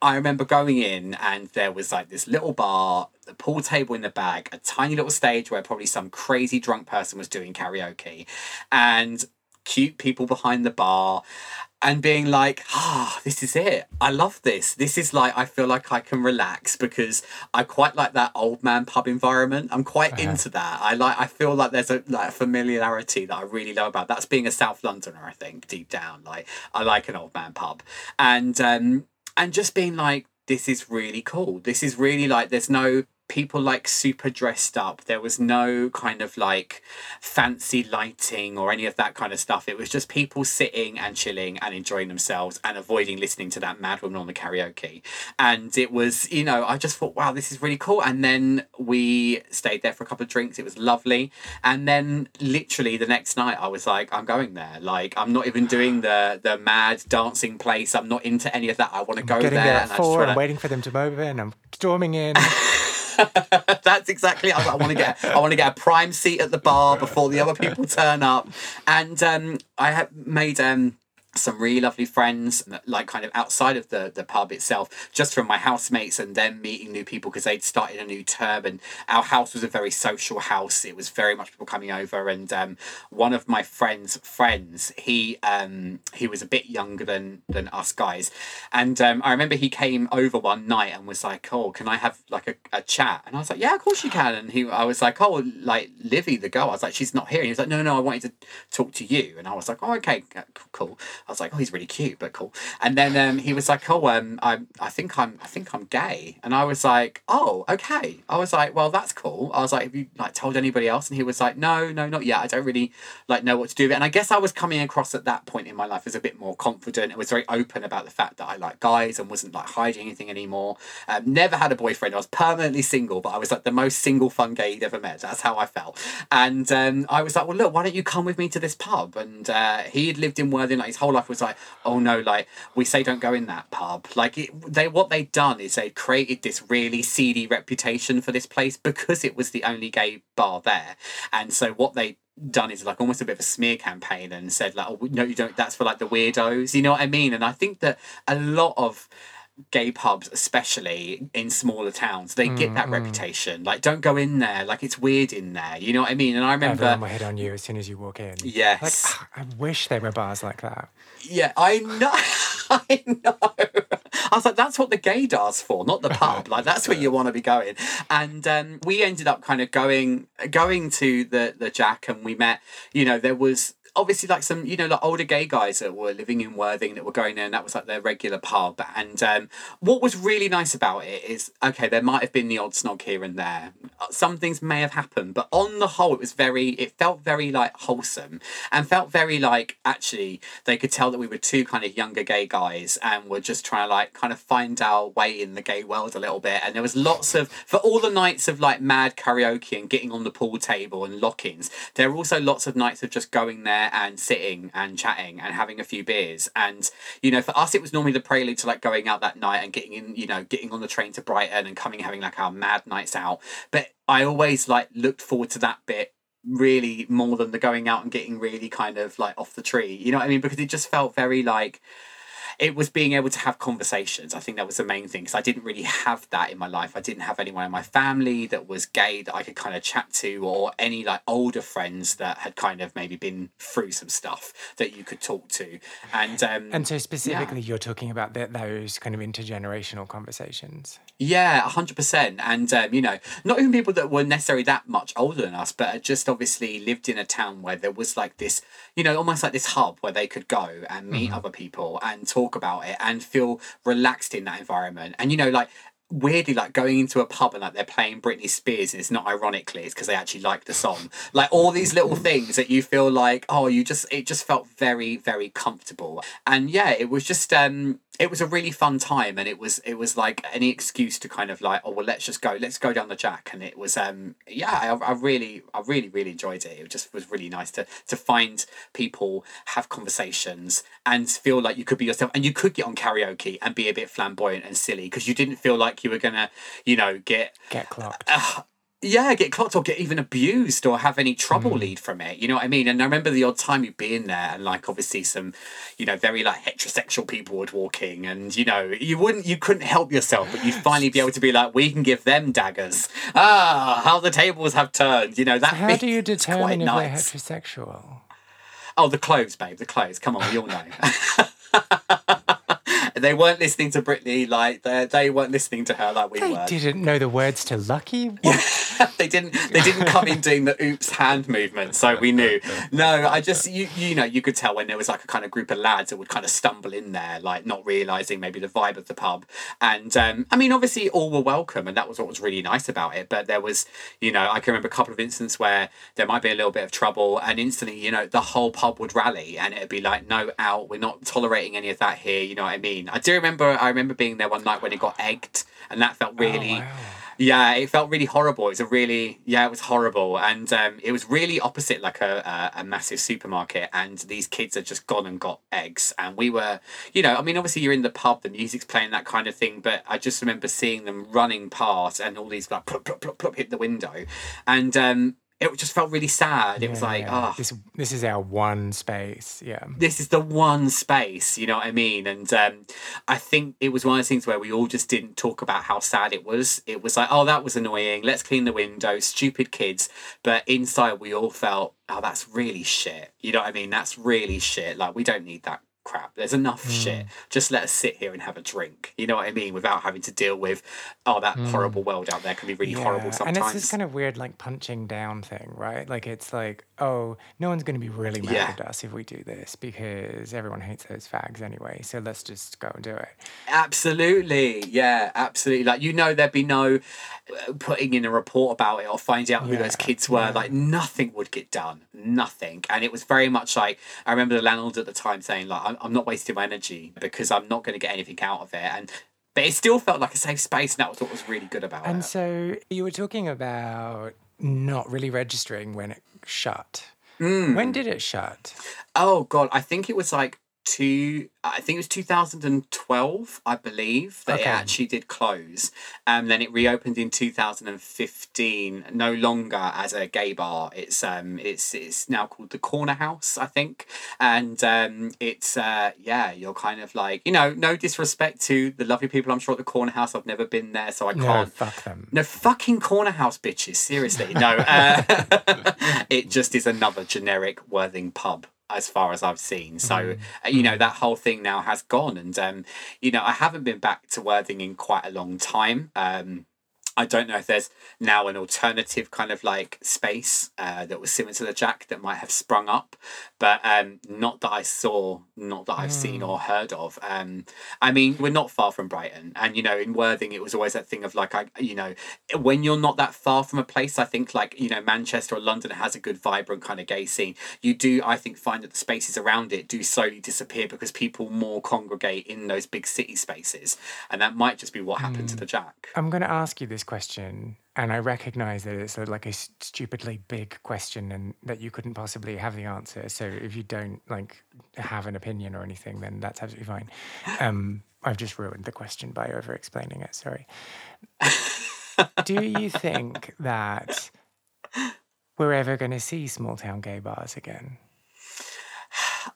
I remember going in and there was like this little bar, the pool table in the back, a tiny little stage where probably some crazy drunk person was doing karaoke, and cute people behind the bar. And being like, ah, this is it. I love this. This is like, I feel like I can relax because I quite like that old man pub environment. I'm quite into that. I like, I feel like there's a like a familiarity that I really love about. That's being a South Londoner, I think, deep down. Like, I like an old man pub, and um, and just being like, this is really cool. This is really like, there's no people like super dressed up. There was no kind of like fancy lighting or any of that kind of stuff. It was just people sitting and chilling and enjoying themselves and avoiding listening to that mad woman on the karaoke. And it was, you know, I just thought, wow, this is really cool. And then we stayed there for a couple of drinks. It was lovely. And then literally the next night, I was like, I'm going there. Like, I'm not even doing the the mad dancing place. I'm not into any of that. I want to go there. there and at I just wanna... I'm waiting for them to move in. I'm storming in. That's exactly. I, want to get. I want to get a prime seat at the bar before the other people turn up, and um, I have made um some really lovely friends, like kind of outside of the the pub itself, just from my housemates and them meeting new people because they'd started a new term, and our house was a very social house. It was very much people coming over, and um, one of my friends' friends, he um he was a bit younger than than us guys, and um, I remember he came over one night and was like, "Oh, can I have like a, a chat?" And I was like, "Yeah, of course you can." And he, I was like, "Oh, like Livy, the girl." I was like, "She's not here." And he was like, "No, no, I wanted to talk to you." And I was like, "Oh, okay, cool." I was like, "Oh, he's really cute, but cool." And then um, he was like, "Oh, um, I, I think I'm, I think I'm gay." And I was like, "Oh, okay." I was like, "Well, that's cool." I was like, "Have you like told anybody else?" And he was like, "No, no, not yet. I don't really like know what to do with it." And I guess I was coming across at that point in my life as a bit more confident. and was very open about the fact that I like guys and wasn't like hiding anything anymore. Um, never had a boyfriend. I was permanently single, but I was like the most single fun gay he'd ever met. That's how I felt. And um, I was like, well, look, why don't you come with me to this pub? And uh, he had lived in Worthing like his whole life. Was like, oh no, like we say don't go in that pub. Like it, they, what they'd done is they created this really seedy reputation for this place because it was the only gay bar there. And so what they done is like almost a bit of a smear campaign and said like oh no you don't that's for like the weirdos you know what i mean and i think that a lot of gay pubs especially in smaller towns they get that reputation. Like don't go in there like it's weird in there you know what i mean? And i remember Everyone will hit on you as soon as you walk in. Like, yes. ah, I wish there were bars like that. yeah i know i know. I was like that's what the gaydar's for not the pub. Like that's where you want to be going. And um, we ended up kind of going going to the the jack and we met you know there was obviously like some you know like older gay guys that were living in Worthing that were going there and that was like their regular pub. And um, what was really nice about it is okay there might have been the odd snog here and there. Some things may have happened but on the whole it was very it felt very like wholesome and felt very like actually they could tell that we were two kind of younger gay guys and were just trying to like kind of find our way in the gay world a little bit. And there was lots of for all the nights of like mad karaoke and getting on the pool table and lock-ins there were also lots of nights of just going there and sitting and chatting and having a few beers. And you know for us it was normally the prelude to like going out that night and getting in you know getting on the train to brighton and coming having like our mad nights out. But i always like looked forward to that bit really more than the going out and getting really kind of like off the tree. You know what i mean? Because it just felt very like it was being able to have conversations. I think that was the main thing because I didn't really have that in my life. I didn't have anyone in my family that was gay that I could kind of chat to, or any like older friends that had kind of maybe been through some stuff that you could talk to. And um, and so specifically, yeah. you're talking about the, those kind of intergenerational conversations. Yeah, hundred percent. And um, you know, not even people that were necessarily that much older than us, but just obviously lived in a town where there was like this, you know, almost like this hub where they could go and meet mm-hmm. other people and talk about it and feel relaxed in that environment. And you know, like weirdly like going into a pub and like they're playing Britney Spears and it's not ironically it's because they actually like the song like all these little things that you feel like oh you just it just felt very very comfortable and yeah it was just um it was a really fun time and it was it was like any excuse to kind of like oh well let's just go let's go down the jack. And it was um yeah I, I really I really really enjoyed it. It just was really nice to to find people have conversations and feel like you could be yourself and you could get on karaoke and be a bit flamboyant and silly because you didn't feel like you were gonna you know get get clocked. uh, yeah, get clocked or get even abused or have any trouble mm. lead from it. You know what I mean? And I remember the odd time you'd be in there and like obviously some, you know, very like heterosexual people would walk in and you know, you wouldn't you couldn't help yourself, but you'd finally be able to be like, we can give them daggers. Ah, how the tables have turned. You know, that so How do you determine if nice. they're heterosexual? Oh, the clothes, babe, the clothes. Come on, we all know. they weren't listening to Britney like they they weren't listening to her like we they were. didn't know the words to Lucky. they didn't. They didn't come in doing the oops hand movement, so we knew. No, I just you you know you could tell when there was like a kind of group of lads that would kind of stumble in there, like not realizing maybe the vibe of the pub. And um, I mean, obviously all were welcome, and that was what was really nice about it. But there was, you know, I can remember a couple of instances where there might be a little bit of trouble, and instantly, you know, the whole pub would rally, and it'd be like, no, out, we're not tolerating any of that here. You know what I mean? I do remember. I remember being there one night when it got egged, and that felt oh, really. Oh, wow. Yeah, it felt really horrible. It was a really yeah, it was horrible, and um, it was really opposite like a, a, a massive supermarket, and these kids had just gone and got eggs, and we were, you know, I mean, obviously you're in the pub, the music's playing, that kind of thing, but I just remember seeing them running past, and all these like plop plop plop plop hit the window, and um, it just felt really sad. It yeah, was like, oh, this this is our one space. Yeah, this is the one space. You know what I mean? And um, I think it was one of those things where we all just didn't talk about how sad it was. It was like, oh, that was annoying. Let's clean the window. Stupid kids. But inside, we all felt, oh, that's really shit. You know what I mean? That's really shit. Like we don't need that crap. There's enough mm. shit. Just let us sit here and have a drink. You know what I mean? Without having to deal with, oh, that mm. horrible world out there can be really yeah. horrible sometimes. And it's this kind of weird, like punching down thing, right? Like it's like, oh, no one's going to be really mad yeah. at us if we do this because everyone hates those fags anyway. So let's just go and do it. Absolutely, yeah, absolutely. Like you know, there'd be no uh, putting in a report about it or finding out who yeah. those kids were. Like nothing would get done, nothing. And it was very much like I remember the landlord at the time saying, like, I'm not wasting my energy because I'm not going to get anything out of it. And but it still felt like a safe space, and that was what was really good about and it. And so you were talking about not really registering when it shut. Mm. When did it shut? Oh god, I think it was like two I think it was 2012, I believe, that okay. it actually did close. And um, then it reopened in 2015, no longer as a gay bar. It's um it's it's now called the Corner House, I think. And um it's uh yeah, you're kind of like, you know, no disrespect to the lovely people I'm sure at the Corner House. I've never been there, so I can't No, fuck them. No fucking Corner House bitches, seriously. No. Uh, it just is another generic Worthing pub as far as I've seen. So, mm. you know, mm. that whole thing now has gone. And, um, you know, I haven't been back to Worthing in quite a long time. Um, I don't know if there's now an alternative kind of like space uh, that was similar to the Jack that might have sprung up, but um, not that I saw, not that I've mm. seen or heard of. Um, I mean, we're not far from Brighton, and you know, in Worthing, it was always that thing of like, I, you know, when you're not that far from a place, I think like you know, Manchester or London has a good, vibrant kind of gay scene. You do, I think, find that the spaces around it do slowly disappear because people more congregate in those big city spaces, and that might just be what happened mm. to the Jack. I'm going to ask you this question, and I recognize that it's a, like a stupidly big question and that you couldn't possibly have the answer. So if you don't like have an opinion or anything, then that's absolutely fine. Um, I've just ruined the question by over explaining it. Sorry. Do you think that we're ever going to see small town gay bars again?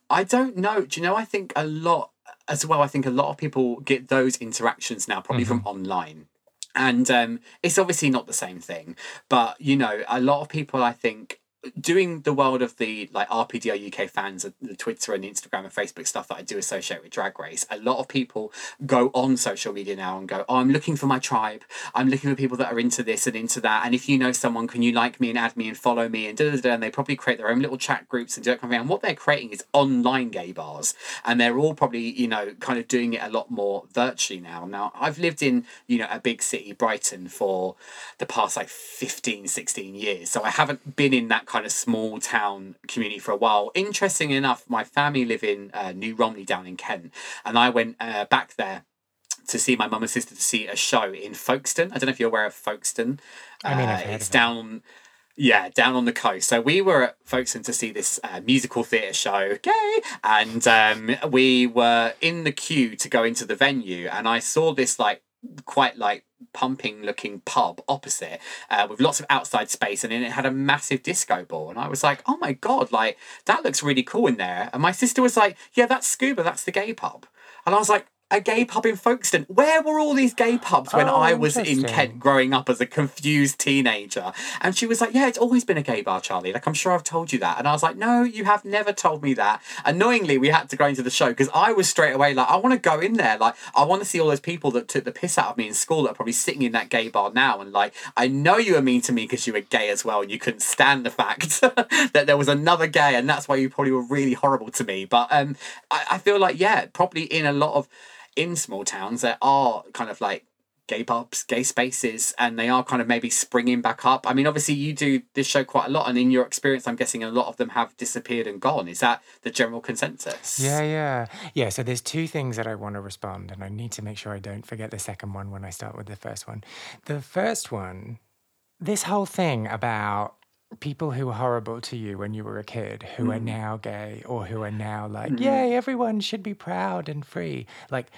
I don't know. Do you know? I think a lot as well, I think a lot of people get those interactions now probably from online. And um, it's obviously not the same thing, but you know, a lot of people I think doing the world of the like RPDR UK fans, the Twitter and Instagram and Facebook stuff that I do associate with Drag Race, a lot of people go on social media now and go, "Oh, I'm looking for my tribe. I'm looking for people that are into this and into that. And if you know someone, can you like me and add me and follow me and da da da?" And they probably create their own little chat groups and do that kind of thing. And what they're creating is online gay bars, and they're all probably you know kind of doing it a lot more virtually now. Now I've lived in you know a big city, Brighton, for the past like 15, 16 years, so I haven't been in that kind of small town community for a while. Interesting enough, my family live in uh, New Romney down in Kent, and I went uh, back there to see my mum and sister to see a show in Folkestone. I don't know if you're aware of Folkestone. I mean, Uh, it's down. Yeah, down on the coast. So we were at Folkestone to see this uh, musical theatre show, gay, and um, we were in the queue to go into the venue, and I saw this like quite like pumping looking pub opposite uh, with lots of outside space and then it had a massive disco ball and I was like oh my god like that looks really cool in there. And my sister was like yeah that's scuba that's the gay pub. And I was like a gay pub in Folkestone. Where were all these gay pubs when Oh, I was in. Kent growing up as a confused teenager? And she was like, Yeah, it's always been a gay bar, Charlie. Like, I'm sure I've told you that. And I was like, No, you have never told me that. Annoyingly, we had to go into the show because I was straight away like, I want to go in there. Like, I want to see all those people that took the piss out of me in school that are probably sitting in that gay bar now. And like, I know you were mean to me because you were gay as well and you couldn't stand the fact that there was another gay and that's why you probably were really horrible to me. But um, I, I feel like, yeah, probably in a lot of in small towns there are kind of like gay pubs gay spaces and they are kind of maybe springing back up i mean obviously you do this show quite a lot and in your experience i'm guessing a lot of them have disappeared and gone is that the general consensus Yeah, yeah. Yeah, so there's two things that I want to respond, and I need to make sure I don't forget the second one when I start with the first one. The first one, this whole thing about people who were horrible to you when you were a kid, who are mm. now gay, or who are now like, mm-hmm. yay, everyone should be proud and free. Like,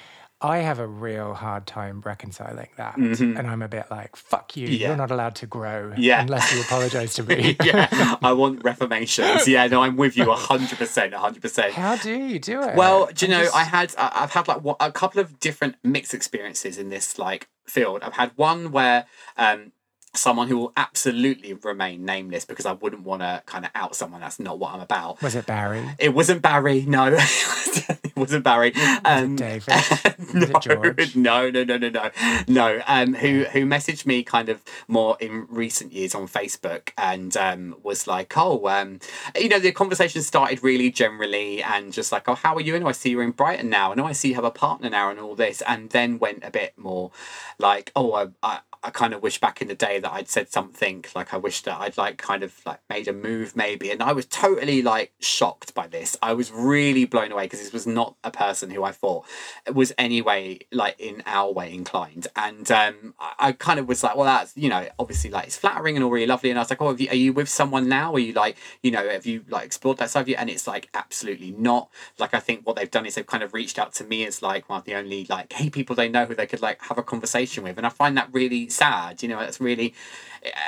I have a real hard time reconciling that. Mm-hmm. And I'm a bit like, fuck you. Yeah. You're not allowed to grow Yeah. unless you apologize to me. yeah i want reformations yeah no i'm with you 100% 100% How do you do it? Well, do you I'm know, just- I had I've had like a couple of different mixed experiences in this like field. I've had one where um someone who will absolutely remain nameless because I wouldn't want to kind of out someone. That's not what I'm about. Was it Barry? It wasn't Barry. No, it wasn't Barry. Um, David? no, it no, no, no, no, no, no. Um, who who messaged me kind of more in recent years on Facebook and um was like, oh, um, you know, the conversation started really generally and just like, oh, how are you? And I see you're in Brighton now, and oh, I see you have a partner now, and all this, and then went a bit more like, oh, I. I I kind of wish back in the day that I'd said something like I wish that I'd like kind of like made a move maybe. And I was totally like shocked by this. I was really blown away because this was not a person who I thought was anyway like in our way inclined. And um I, I kind of was like well that's you know obviously like it's flattering and all really lovely. And I was like oh you, are you with someone now? Are you like you know have you like explored that side of you? And it's like absolutely not. Like I think what they've done is they've kind of reached out to me as like one of the only like gay people they know who they could like have a conversation with. And I find that really sad you know it's really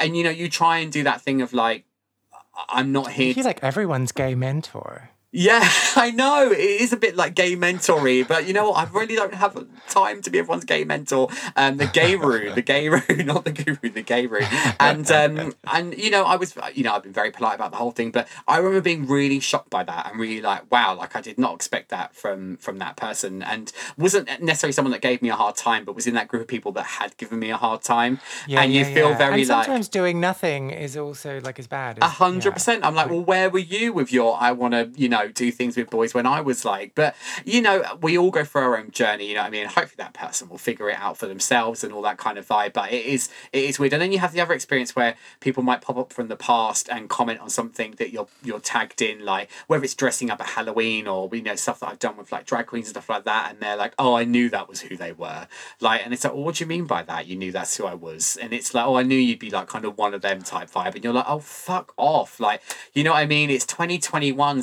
and you know you try and do that thing of like I'm not I here feel to like everyone's gay mentor. Yeah, I know. It is a bit like gay mentory, but you know what? I really don't have time to be everyone's gay mentor. Um, the gayru, the gayru, not the guru, the gayru. And um, and you know, I was, you know, I've been very polite about the whole thing, but I remember being really shocked by that and really like, wow, like I did not expect that from from that person, and wasn't necessarily someone that gave me a hard time, but was in that group of people that had given me a hard time. and you feel very and like sometimes doing nothing is also like as bad. a hundred percent. I'm like, well, where were you with your I want to, you know, do things with boys when I was like, but you know, we all go through our own journey. You know, what I mean, hopefully that person will figure it out for themselves and all that kind of vibe. But it is, it is weird. And then you have the other experience where people might pop up from the past and comment on something that you're you're tagged in, like whether it's dressing up at Halloween or you know stuff that I've done with like drag queens and stuff like that, and they're like, oh, I knew that was who they were, like, and it's like, well, what do you mean by that? You knew that's who I was, and it's like, oh, I knew you'd be like kind of one of them type vibe, and you're like, oh, fuck off, like, you know what I mean? It's 2021,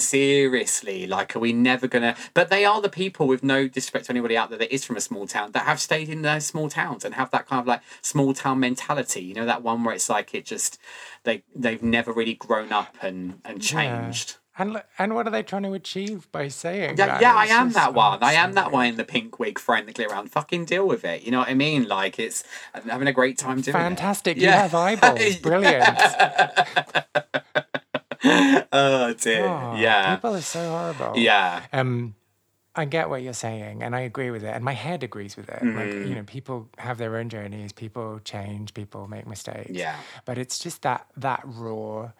seriously, like, are we never gonna? But they are the people with no disrespect to anybody out there that is from a small town that have stayed in those small towns and have that kind of like small town mentality. You know that one where it's like it just they they've never really grown up and and changed. And and what are they trying to achieve by saying Yeah, that? yeah, I am that one. I am that one in the pink wig glitter around. Fucking deal with it. You know what I mean? Like it's I'm having a great time doing Fantastic. it. You have eyeballs. Brilliant. oh dear. Oh, yeah. People are so horrible. Yeah. Um, I get what you're saying, and I agree with it, and my head agrees with it. Like Mm. you know, people have their own journeys, people change, people make mistakes. Yeah. But it's just that that raw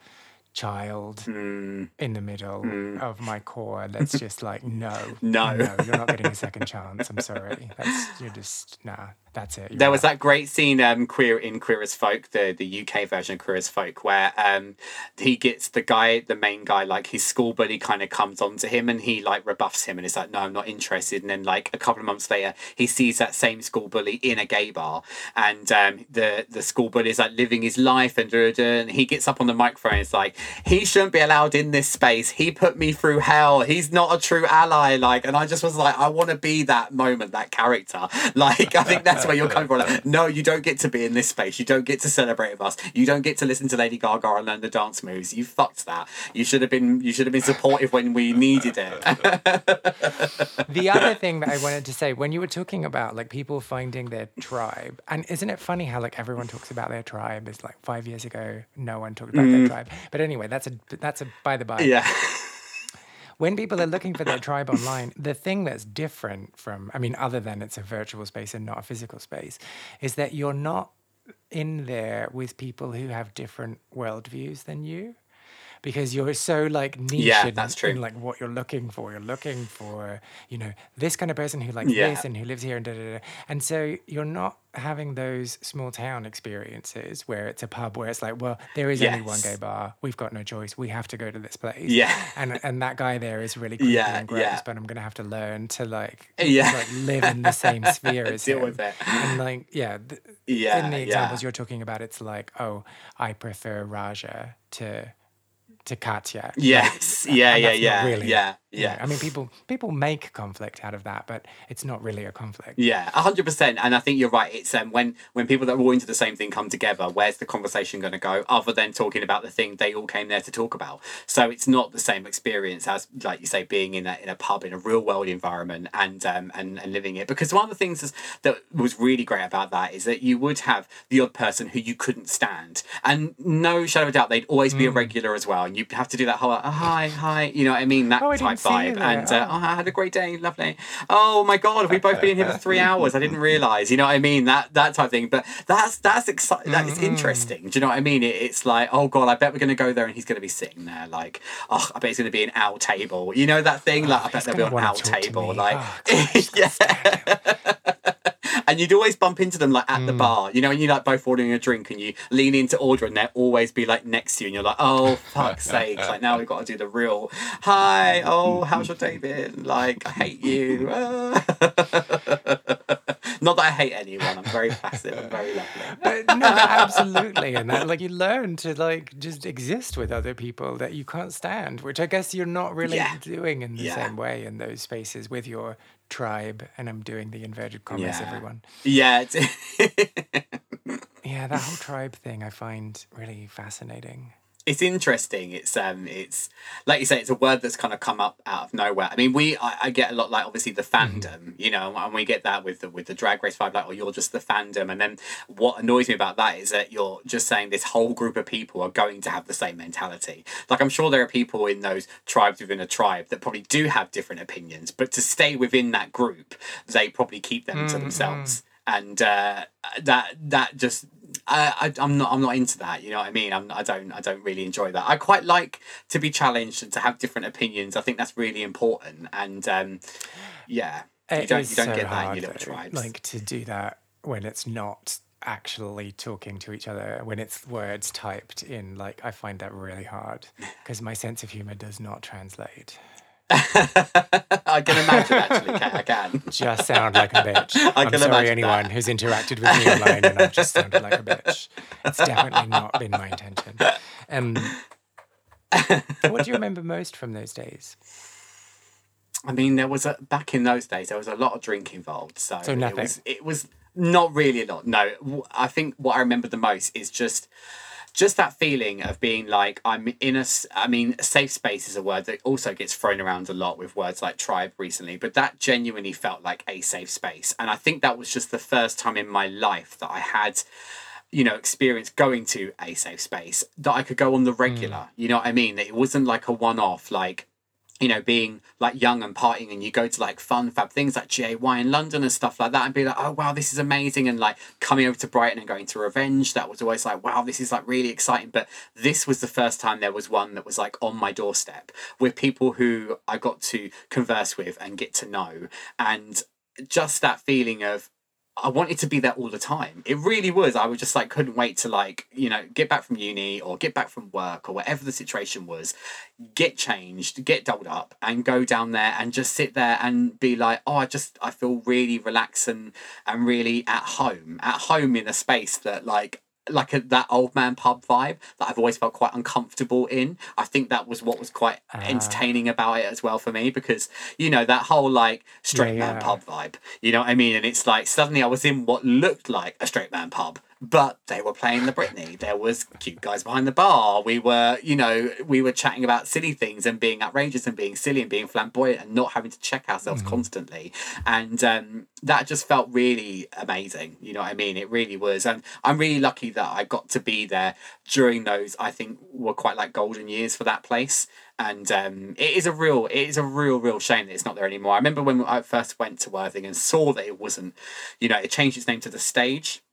child Mm. in the middle of my core that's just like no, No. no, you're not getting a second chance. I'm sorry. That's you're just nah. That's it. There was that great scene um queer in Queer as Folk, the, the UK version of Queer as Folk, where um he gets the guy, the main guy, like his school buddy kind of comes on to him and he like rebuffs him and is like, No, I'm not interested. And then like a couple of months later he sees that same school bully in a gay bar and um the the school bully is like living his life and, da, and he gets up on the microphone and it's like, He shouldn't be allowed in this space. He put me through hell. He's not a true ally. Like and I just was like, I wanna be that moment, that character. Like I think that's where you're coming from. Like, no, you don't get to be in this space. You don't get to celebrate with us. You don't get to listen to Lady Gaga and learn the dance moves. You fucked that. You should have been. You should have been supportive when we needed it. the other thing that I wanted to say when you were talking about like people finding their tribe, and isn't it funny how like everyone talks about their tribe? It's like five years ago, no one talked about their mm. tribe. But anyway, that's a that's a by the by. yeah. When people are looking for their tribe online, the thing that's different from, I mean, other than it's a virtual space and not a physical space, is that you're not in there with people who have different worldviews than you because you're so like niche Yeah, in, that's true. in like what you're looking for. You're looking for, you know, this kind of person who likes Yeah. this and who lives here and da, da, da. And so you're not having those small town experiences where it's a pub where it's like, well, there is only one gay bar. We've got no choice. We have to go to this place. Yeah. And and that guy there is really creepy Yeah, and gross, yeah. but I'm gonna have to learn to like Yeah. like live in the same sphere as Deal him. with it. And like yeah, th- Yeah, in the yeah. examples you're talking about, it's like, oh, I prefer Raja to to Katya. Yes. Like, Yeah. Yeah. Yeah. really- Yeah. you know, Yeah. I mean, people people make conflict out of that, but it's not really a conflict. Yeah, hundred percent. And I think you're right. It's um, when when people that are all into the same thing come together, where's the conversation going to go? Other than talking about the thing they all came there to talk about. So it's not the same experience as, like you say, being in a in a pub in a real world environment and um and, and living it. Because one of the things is, that was really great about that is that you would have the odd person who you couldn't stand, and no shadow of a doubt, they'd always be a regular as well. You'd have to do that whole oh, hi hi, you know what I mean? That Oh, type you vibe. And uh, Oh. oh, I had a great day, lovely. Oh my god, we've both been in here for three hours. I didn't realise. You know what I mean? That that type of thing. But that's that's exciting. That is interesting. Do you know what I mean? It, it's like, oh god, I bet we're gonna go there and he's gonna be sitting there like, oh, I bet it's gonna be an owl table. You know that thing? Like, I bet he's there'll be wanna owl table. Like, Oh, yeah. And you'd always bump into them like at the hmm. bar, you know, and you're like both ordering a drink and you lean into order and they'll always be like next to you and you're like, oh fuck's sake, like now we've got to do the real hi, oh, how's your day been? Like, I hate you. Not that I hate anyone, I'm very passive and very lovely. But no, absolutely, and that like you learn to like just exist with other people that you can't stand, which I guess you're not really Yeah. doing in the Yeah. same way in those spaces with your tribe. And I'm doing the inverted commas, Yeah. everyone. Yeah, Yeah, that whole tribe thing I find really fascinating. It's interesting. It's um, it's like you say, it's a word that's kind of come up out of nowhere. I mean, we I, I get a lot like obviously the fandom, you know, and we get that with the with the drag race vibe, like, oh, you're just the fandom. And then what annoys me about that is that you're just saying this whole group of people are going to have the same mentality. Like I'm sure there are people in those tribes within a tribe that probably do have different opinions, but to stay within that group, they probably keep them to themselves. And uh, that that just I, I I'm not I'm not into that. You know what I mean? I'm I don't I don't really enjoy that. I quite like to be challenged and to have different opinions. I think that's really important. And um, yeah, you don't you don't so get that in your little tribes. Like to do that when it's not actually talking to each other, when it's words typed in. Like I find that really hard because my sense of humor does not translate. I can imagine actually. I can. Just sound like a bitch. I I'm sorry, anyone that. who's interacted with me online and I've just sounded like a bitch. It's definitely not been my intention. Um, what do you remember most from those days? I mean, there was a back in those days there was a lot of drink involved. So, So it nothing. was it was not really a lot. No, I think what I remember the most is just just that feeling of being like I'm in a I mean, safe space is a word that also gets thrown around a lot with words like tribe recently, but that genuinely felt like a safe space, and I think that was just the first time in my life that I had you know, experience going to a safe space that I could go on the hmm. regular. You know what I mean? That it wasn't like a one off, like, you know, being like young and partying and you go to like fun fab things like GAY in London and stuff like that and be like, oh wow, this is amazing. And like coming over to Brighton and going to Revenge, that was always like, wow, this is like really exciting. But this was the first time there was one that was like on my doorstep with people who I got to converse with and get to know. And just that feeling of I wanted to be there all the time. It really was. I was just like couldn't wait to like, you know, get back from uni or get back from work or whatever the situation was, get changed, get dolled up and go down there and just sit there and be like, oh, I just I feel really relaxed and and really at home. At home in a space that like like a, that old man pub vibe that I've always felt quite uncomfortable in. I think that was what was quite ah. entertaining about it as well for me because you know that whole like straight Yeah, man yeah. pub vibe. You know what I mean? And it's like suddenly I was in what looked like a straight man pub, but they were playing the Britney. There was cute guys behind the bar. We were, you know, we were chatting about silly things and being outrageous and being silly and being flamboyant and not having to check ourselves constantly. And um, that just felt really amazing. You know what I mean? It really was. And I'm really lucky that I got to be there during those. I think were quite like golden years for that place and um, it is a real it is a real real shame that it's not there anymore i remember when i first went to worthing and saw that it wasn't you know it changed its name to the stage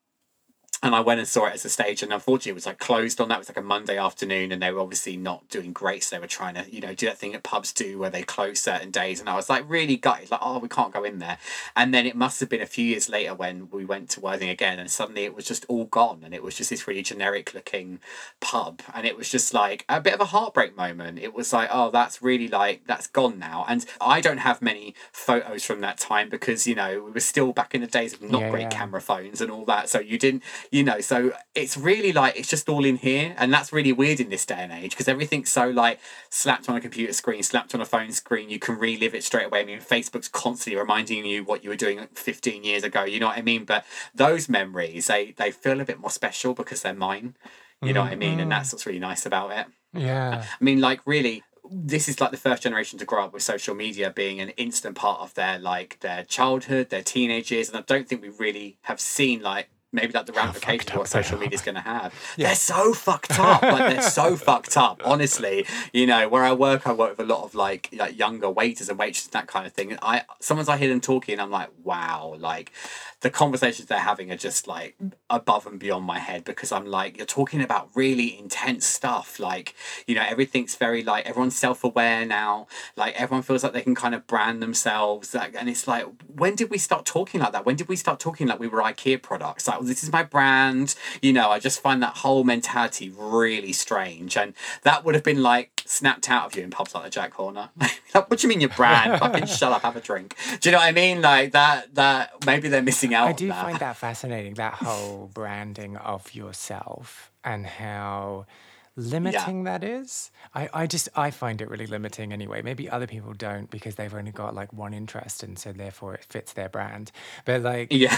and I went and saw it as a stage, and unfortunately, it was like closed on that. It was like a Monday afternoon, and they were obviously not doing great. So they were trying to, you know, do that thing that pubs do where they close certain days. And I was like really gutted, like, oh, we can't go in there. And then it must have been a few years later when we went to Worthing again, and suddenly it was just all gone, and it was just this really generic looking pub, and it was just like a bit of a heartbreak moment. It was like, oh, that's really like that's gone now. And I don't have many photos from that time because you know we were still back in the days of not Yeah, great yeah. camera phones and all that. So you didn't, you know, so it's really like it's just all in here, and that's really weird in this day and age because everything's so like slapped on a computer screen, slapped on a phone screen. You can relive it straight away. I mean, Facebook's constantly reminding you what you were doing 15 years ago. You know what I mean? But those memories, they they feel a bit more special because they're mine. You know what I mean? And that's mm-hmm. what's really nice about it. Yeah. I mean, like really, this is like the first generation to grow up with social media being an instant part of their like their childhood, their teenage years, and I don't think we really have seen like maybe like the ramifications of what social media is going to have. They're so fucked up. Like they're so fucked up. Honestly, you know, where I work, I work with a lot of like like younger waiters and waitresses and that kind of thing. And I sometimes I hear them talking, and I'm like, wow, like the conversations they're having are just like above and beyond my head because I'm like, you're talking about really intense stuff. Like, you know, everything's very like everyone's self aware now. Like everyone feels like they can kind of brand themselves. Like, and it's like, when did we start talking like that? When did we start talking like we were IKEA products? Like, oh, this is my brand. You know, I just find that whole mentality really strange. And that would have been like snapped out of you in pubs like the Jack Horner. like, what do you mean your brand? Fucking shut up, have a drink. Do you know what I mean? Like that, that maybe they're missing out I do that. find that fascinating, that whole branding of yourself and how limiting that is. I, I just I find it really limiting anyway. Maybe other people don't because they've only got like one interest and so therefore it fits their brand. But like Yeah.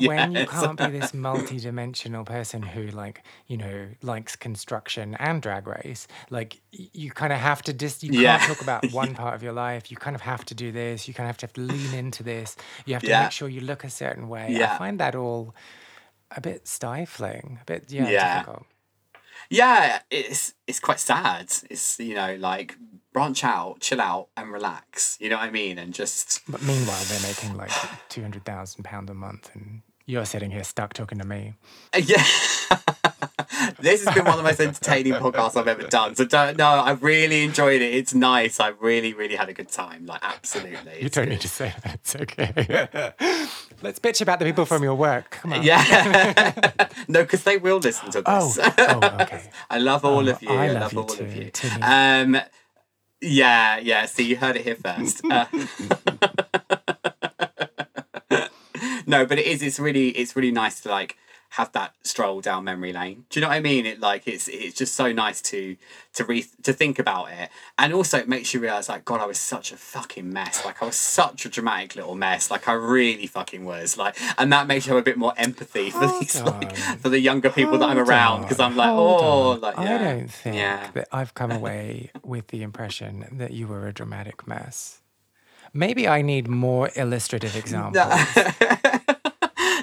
when you can't be this multi-dimensional person who like you know likes construction and drag race like you kind of have to just you Yeah. can't talk about one part of your life you kind of have to do this you kind of have to lean into this you have to Yeah. make sure you look a certain way Yeah. i find that all a bit stifling a bit yeah, Yeah. difficult yeah, it's it's quite sad. It's you know like branch out, chill out, and relax. You know what I mean? And just but meanwhile they're making like 200000 pounds a month and you're sitting here stuck talking to me yeah. this has been one of the most entertaining podcasts I've ever done. So don't no, I really enjoyed it. It's nice. I really, really had a good time. Like absolutely. you don't good. need to say that it's okay let's bitch about the people from your work come on Yeah. no, because they will listen to Oh, this. oh, okay. I love all Oh, of you. I I, love love, you all too, of you. Timmy. Um, yeah, yeah. See, you heard it here first. Uh, no, but it is. It's really. It's really nice to like have that stroll down memory lane. Do you know what I mean? It like it's it's just so nice to to re to think about it, and also it makes you realize like God, I was such a fucking mess. Like I was such a dramatic little mess. Like I really fucking was. Like, and that makes you have a bit more empathy for Hold these like for the younger people that I'm around because I'm like, Hold oh, on. like yeah, I don't think yeah. that I've come away with the impression that you were a dramatic mess. Maybe I need more illustrative examples.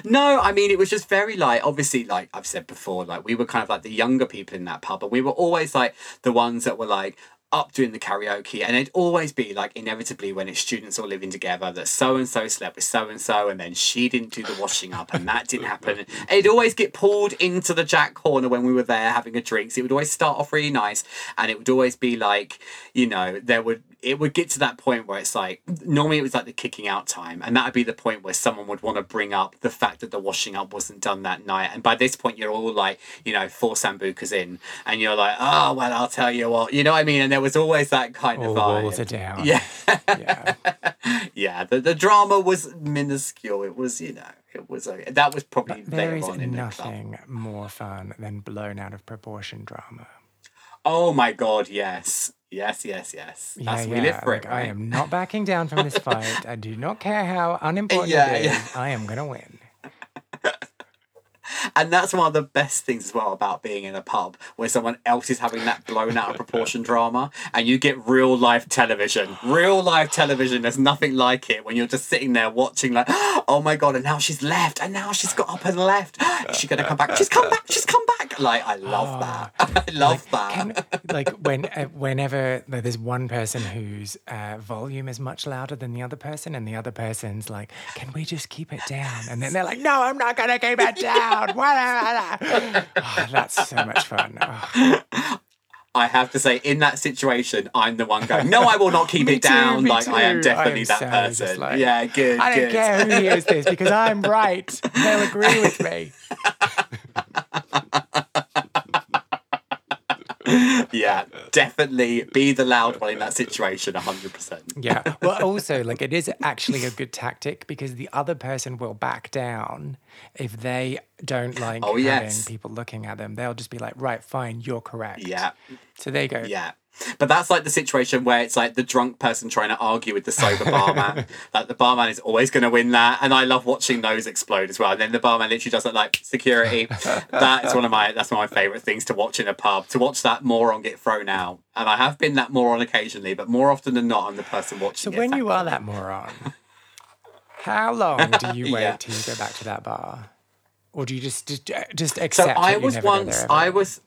No, I mean it was just very like obviously like I've said before, like we were kind of like the younger people in that pub, and we were always like the ones that were like up doing the karaoke and it'd always be like inevitably when it's students all living together that so and so slept with so and so and then she didn't do the washing up and that didn't happen. And it'd always get pulled into the Jack Horner when we were there having a drink. So it would always start off really nice and it would always be like, you know, there would it would get to that point where it's like normally it was like the kicking out time and that would be the point where someone would want to bring up the fact that the washing up wasn't done that night and by this point you're all like you know four sambucas in and you're like oh well i'll tell you what you know what i mean and there was always that kind All of vibe. walls are down. yeah Yeah. yeah the, the drama was minuscule it was you know it was a, that was probably There later on in the club. nothing more fun than blown out of proportion drama. Oh my god yes yes yes yes Yeah, that's yeah. we live for like, it I am not backing down from this fight. I do not care how unimportant Yeah, it is. I am gonna win. And that's one of the best things as well about being in a pub where someone else is having that blown out of proportion drama and you get real life television. Real life television, there's nothing like it when you're just sitting there watching, like, oh my God, and now she's left, and now she's got up and left. Is she going to come back? She's come back, she's come back. Like, I love that. I love that. Can, like when uh, whenever like, there's one person whose uh, volume is much louder than the other person, and the other person's like, "Can we just keep it down?" And then they're like, "No, I'm not gonna keep it down." Oh, that's so much fun. Oh, I have to say, in that situation, I'm the one going, no, I will not keep it too, down. like, I am definitely I am that so person. like, yeah, good. I don't care who hears this because I'm right. They'll agree with me. yeah, definitely be the loud one in that situation, 100%. Yeah. Well, also, like, it is actually a good tactic because the other person will back down if they don't like Oh, having yes. people looking at them. They'll just be like, right, fine, you're correct. Yeah, So there you go. yeah. But that's like the situation where it's like the drunk person trying to argue with the sober barman. like the barman is always going to win that, and I love watching those explode as well. And then the barman literally does it like security. that is one of my that's one of my favorite things to watch in a pub. To watch that moron get thrown out, and I have been that moron occasionally, but more often than not, I'm the person watching. So when you are that moron, how long do you wait Yeah. till you go back to that bar? Or do you just just, just So accept I that you was once, I was,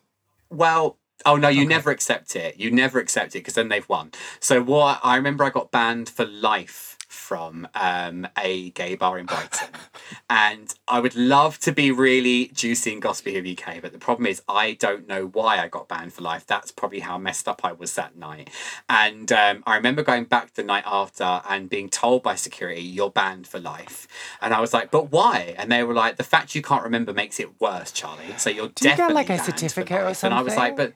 well, oh no, you never accept it. You never accept it because then they've won. So what I remember, I got banned for life from um, a gay bar in Brighton, and I would love to be really juicy and gossipy of UK, but the problem is I don't know why I got banned for life. That's probably how messed up I was that night. And um, I remember going back the night after and being told by security, "You're banned for life," and I was like, "But why?" And they were like, "The fact you can't remember makes it worse, Charlie. So you're Do you get, like, a certificate or life." And I was like, "But."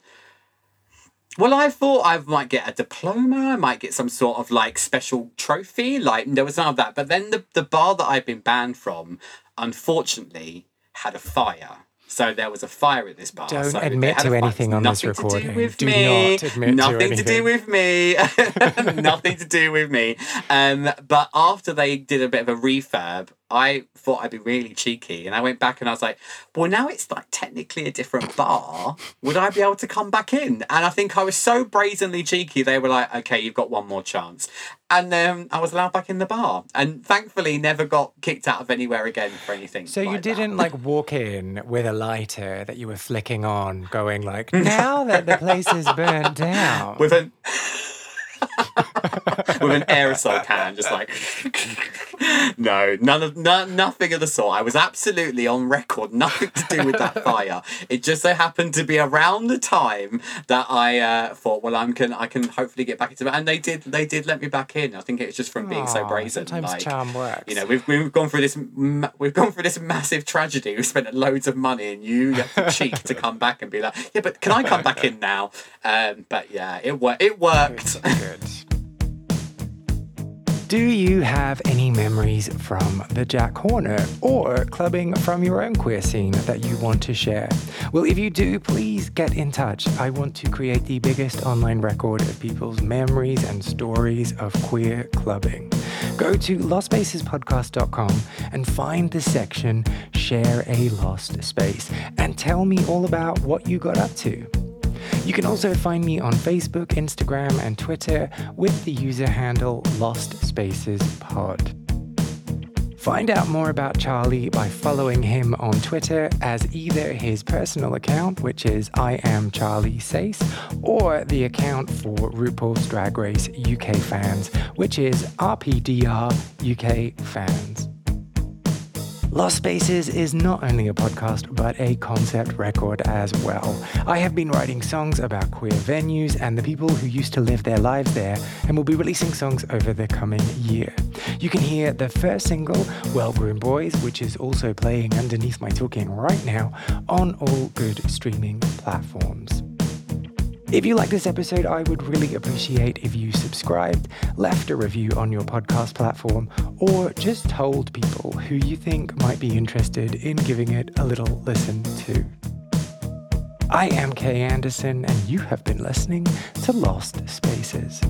Well, I thought I might get a diploma. I might get some sort of like special trophy. Like there was none of that. But then the the bar that I've been banned from, unfortunately, had a fire. So there was a fire at this bar. Don't so admit to anything on this Nothing To recording. do with Do me. not admit to Nothing to, anything. do with me. Nothing to do with me. Um, but after they did a bit of a refurb, I thought I'd be really cheeky, and I went back and I was like, "Well, now it's like technically a different bar. Would I be able to come back in?" And I think I was so brazenly cheeky. They were like, "Okay, you've got one more chance," and then I was allowed back in the bar, and thankfully never got kicked out of anywhere again for anything. So you like that. didn't like walk in with a lighter that you were flicking on, going like, now that the place is burnt down. with an with an aerosol can, just like no, none of no, nothing of the sort. I was absolutely on record, nothing to do with that fire. It just so happened to be around the time that I uh, thought, well, I'm can I can hopefully get back into it, and they did. They did let me back in. I think it was just from being so Aw, brazen. Sometimes like, charm works. you know, we've, we've gone through this we've gone through this massive tragedy. We've spent loads of money, and you have the cheek to come back and be like, "Yeah, but can I come back in now?" Um, but yeah, it worked. It worked. Do you have any memories from the Jack Horner or clubbing from your own queer scene that you want to share? Well, if you do, please get in touch. I want to create the biggest online record of people's memories and stories of queer clubbing. Go to lostspacespodcast.com and find the section Share a Lost Space and tell me all about what you got up to. You can also find me on Facebook, Instagram, and Twitter with the user handle Lost Spaces Pod. Find out more about Charlie by following him on Twitter as either his personal account, which is I am Charlie Sace, or the account for RuPaul's Drag Race UK fans, which is RPDR UK fans. Lost Spaces is not only a podcast, but a concept record as well. I have been writing songs about queer venues and the people who used to live their lives there, and will be releasing songs over the coming year. You can hear the first single, Well Groomed Boys, which is also playing underneath my talking right now on all good streaming platforms. If you like this episode, I would really appreciate if you subscribed, left a review on your podcast platform, or just told people who you think might be interested in giving it a little listen to. I am Kay Anderson, and you have been listening to Lost Spaces.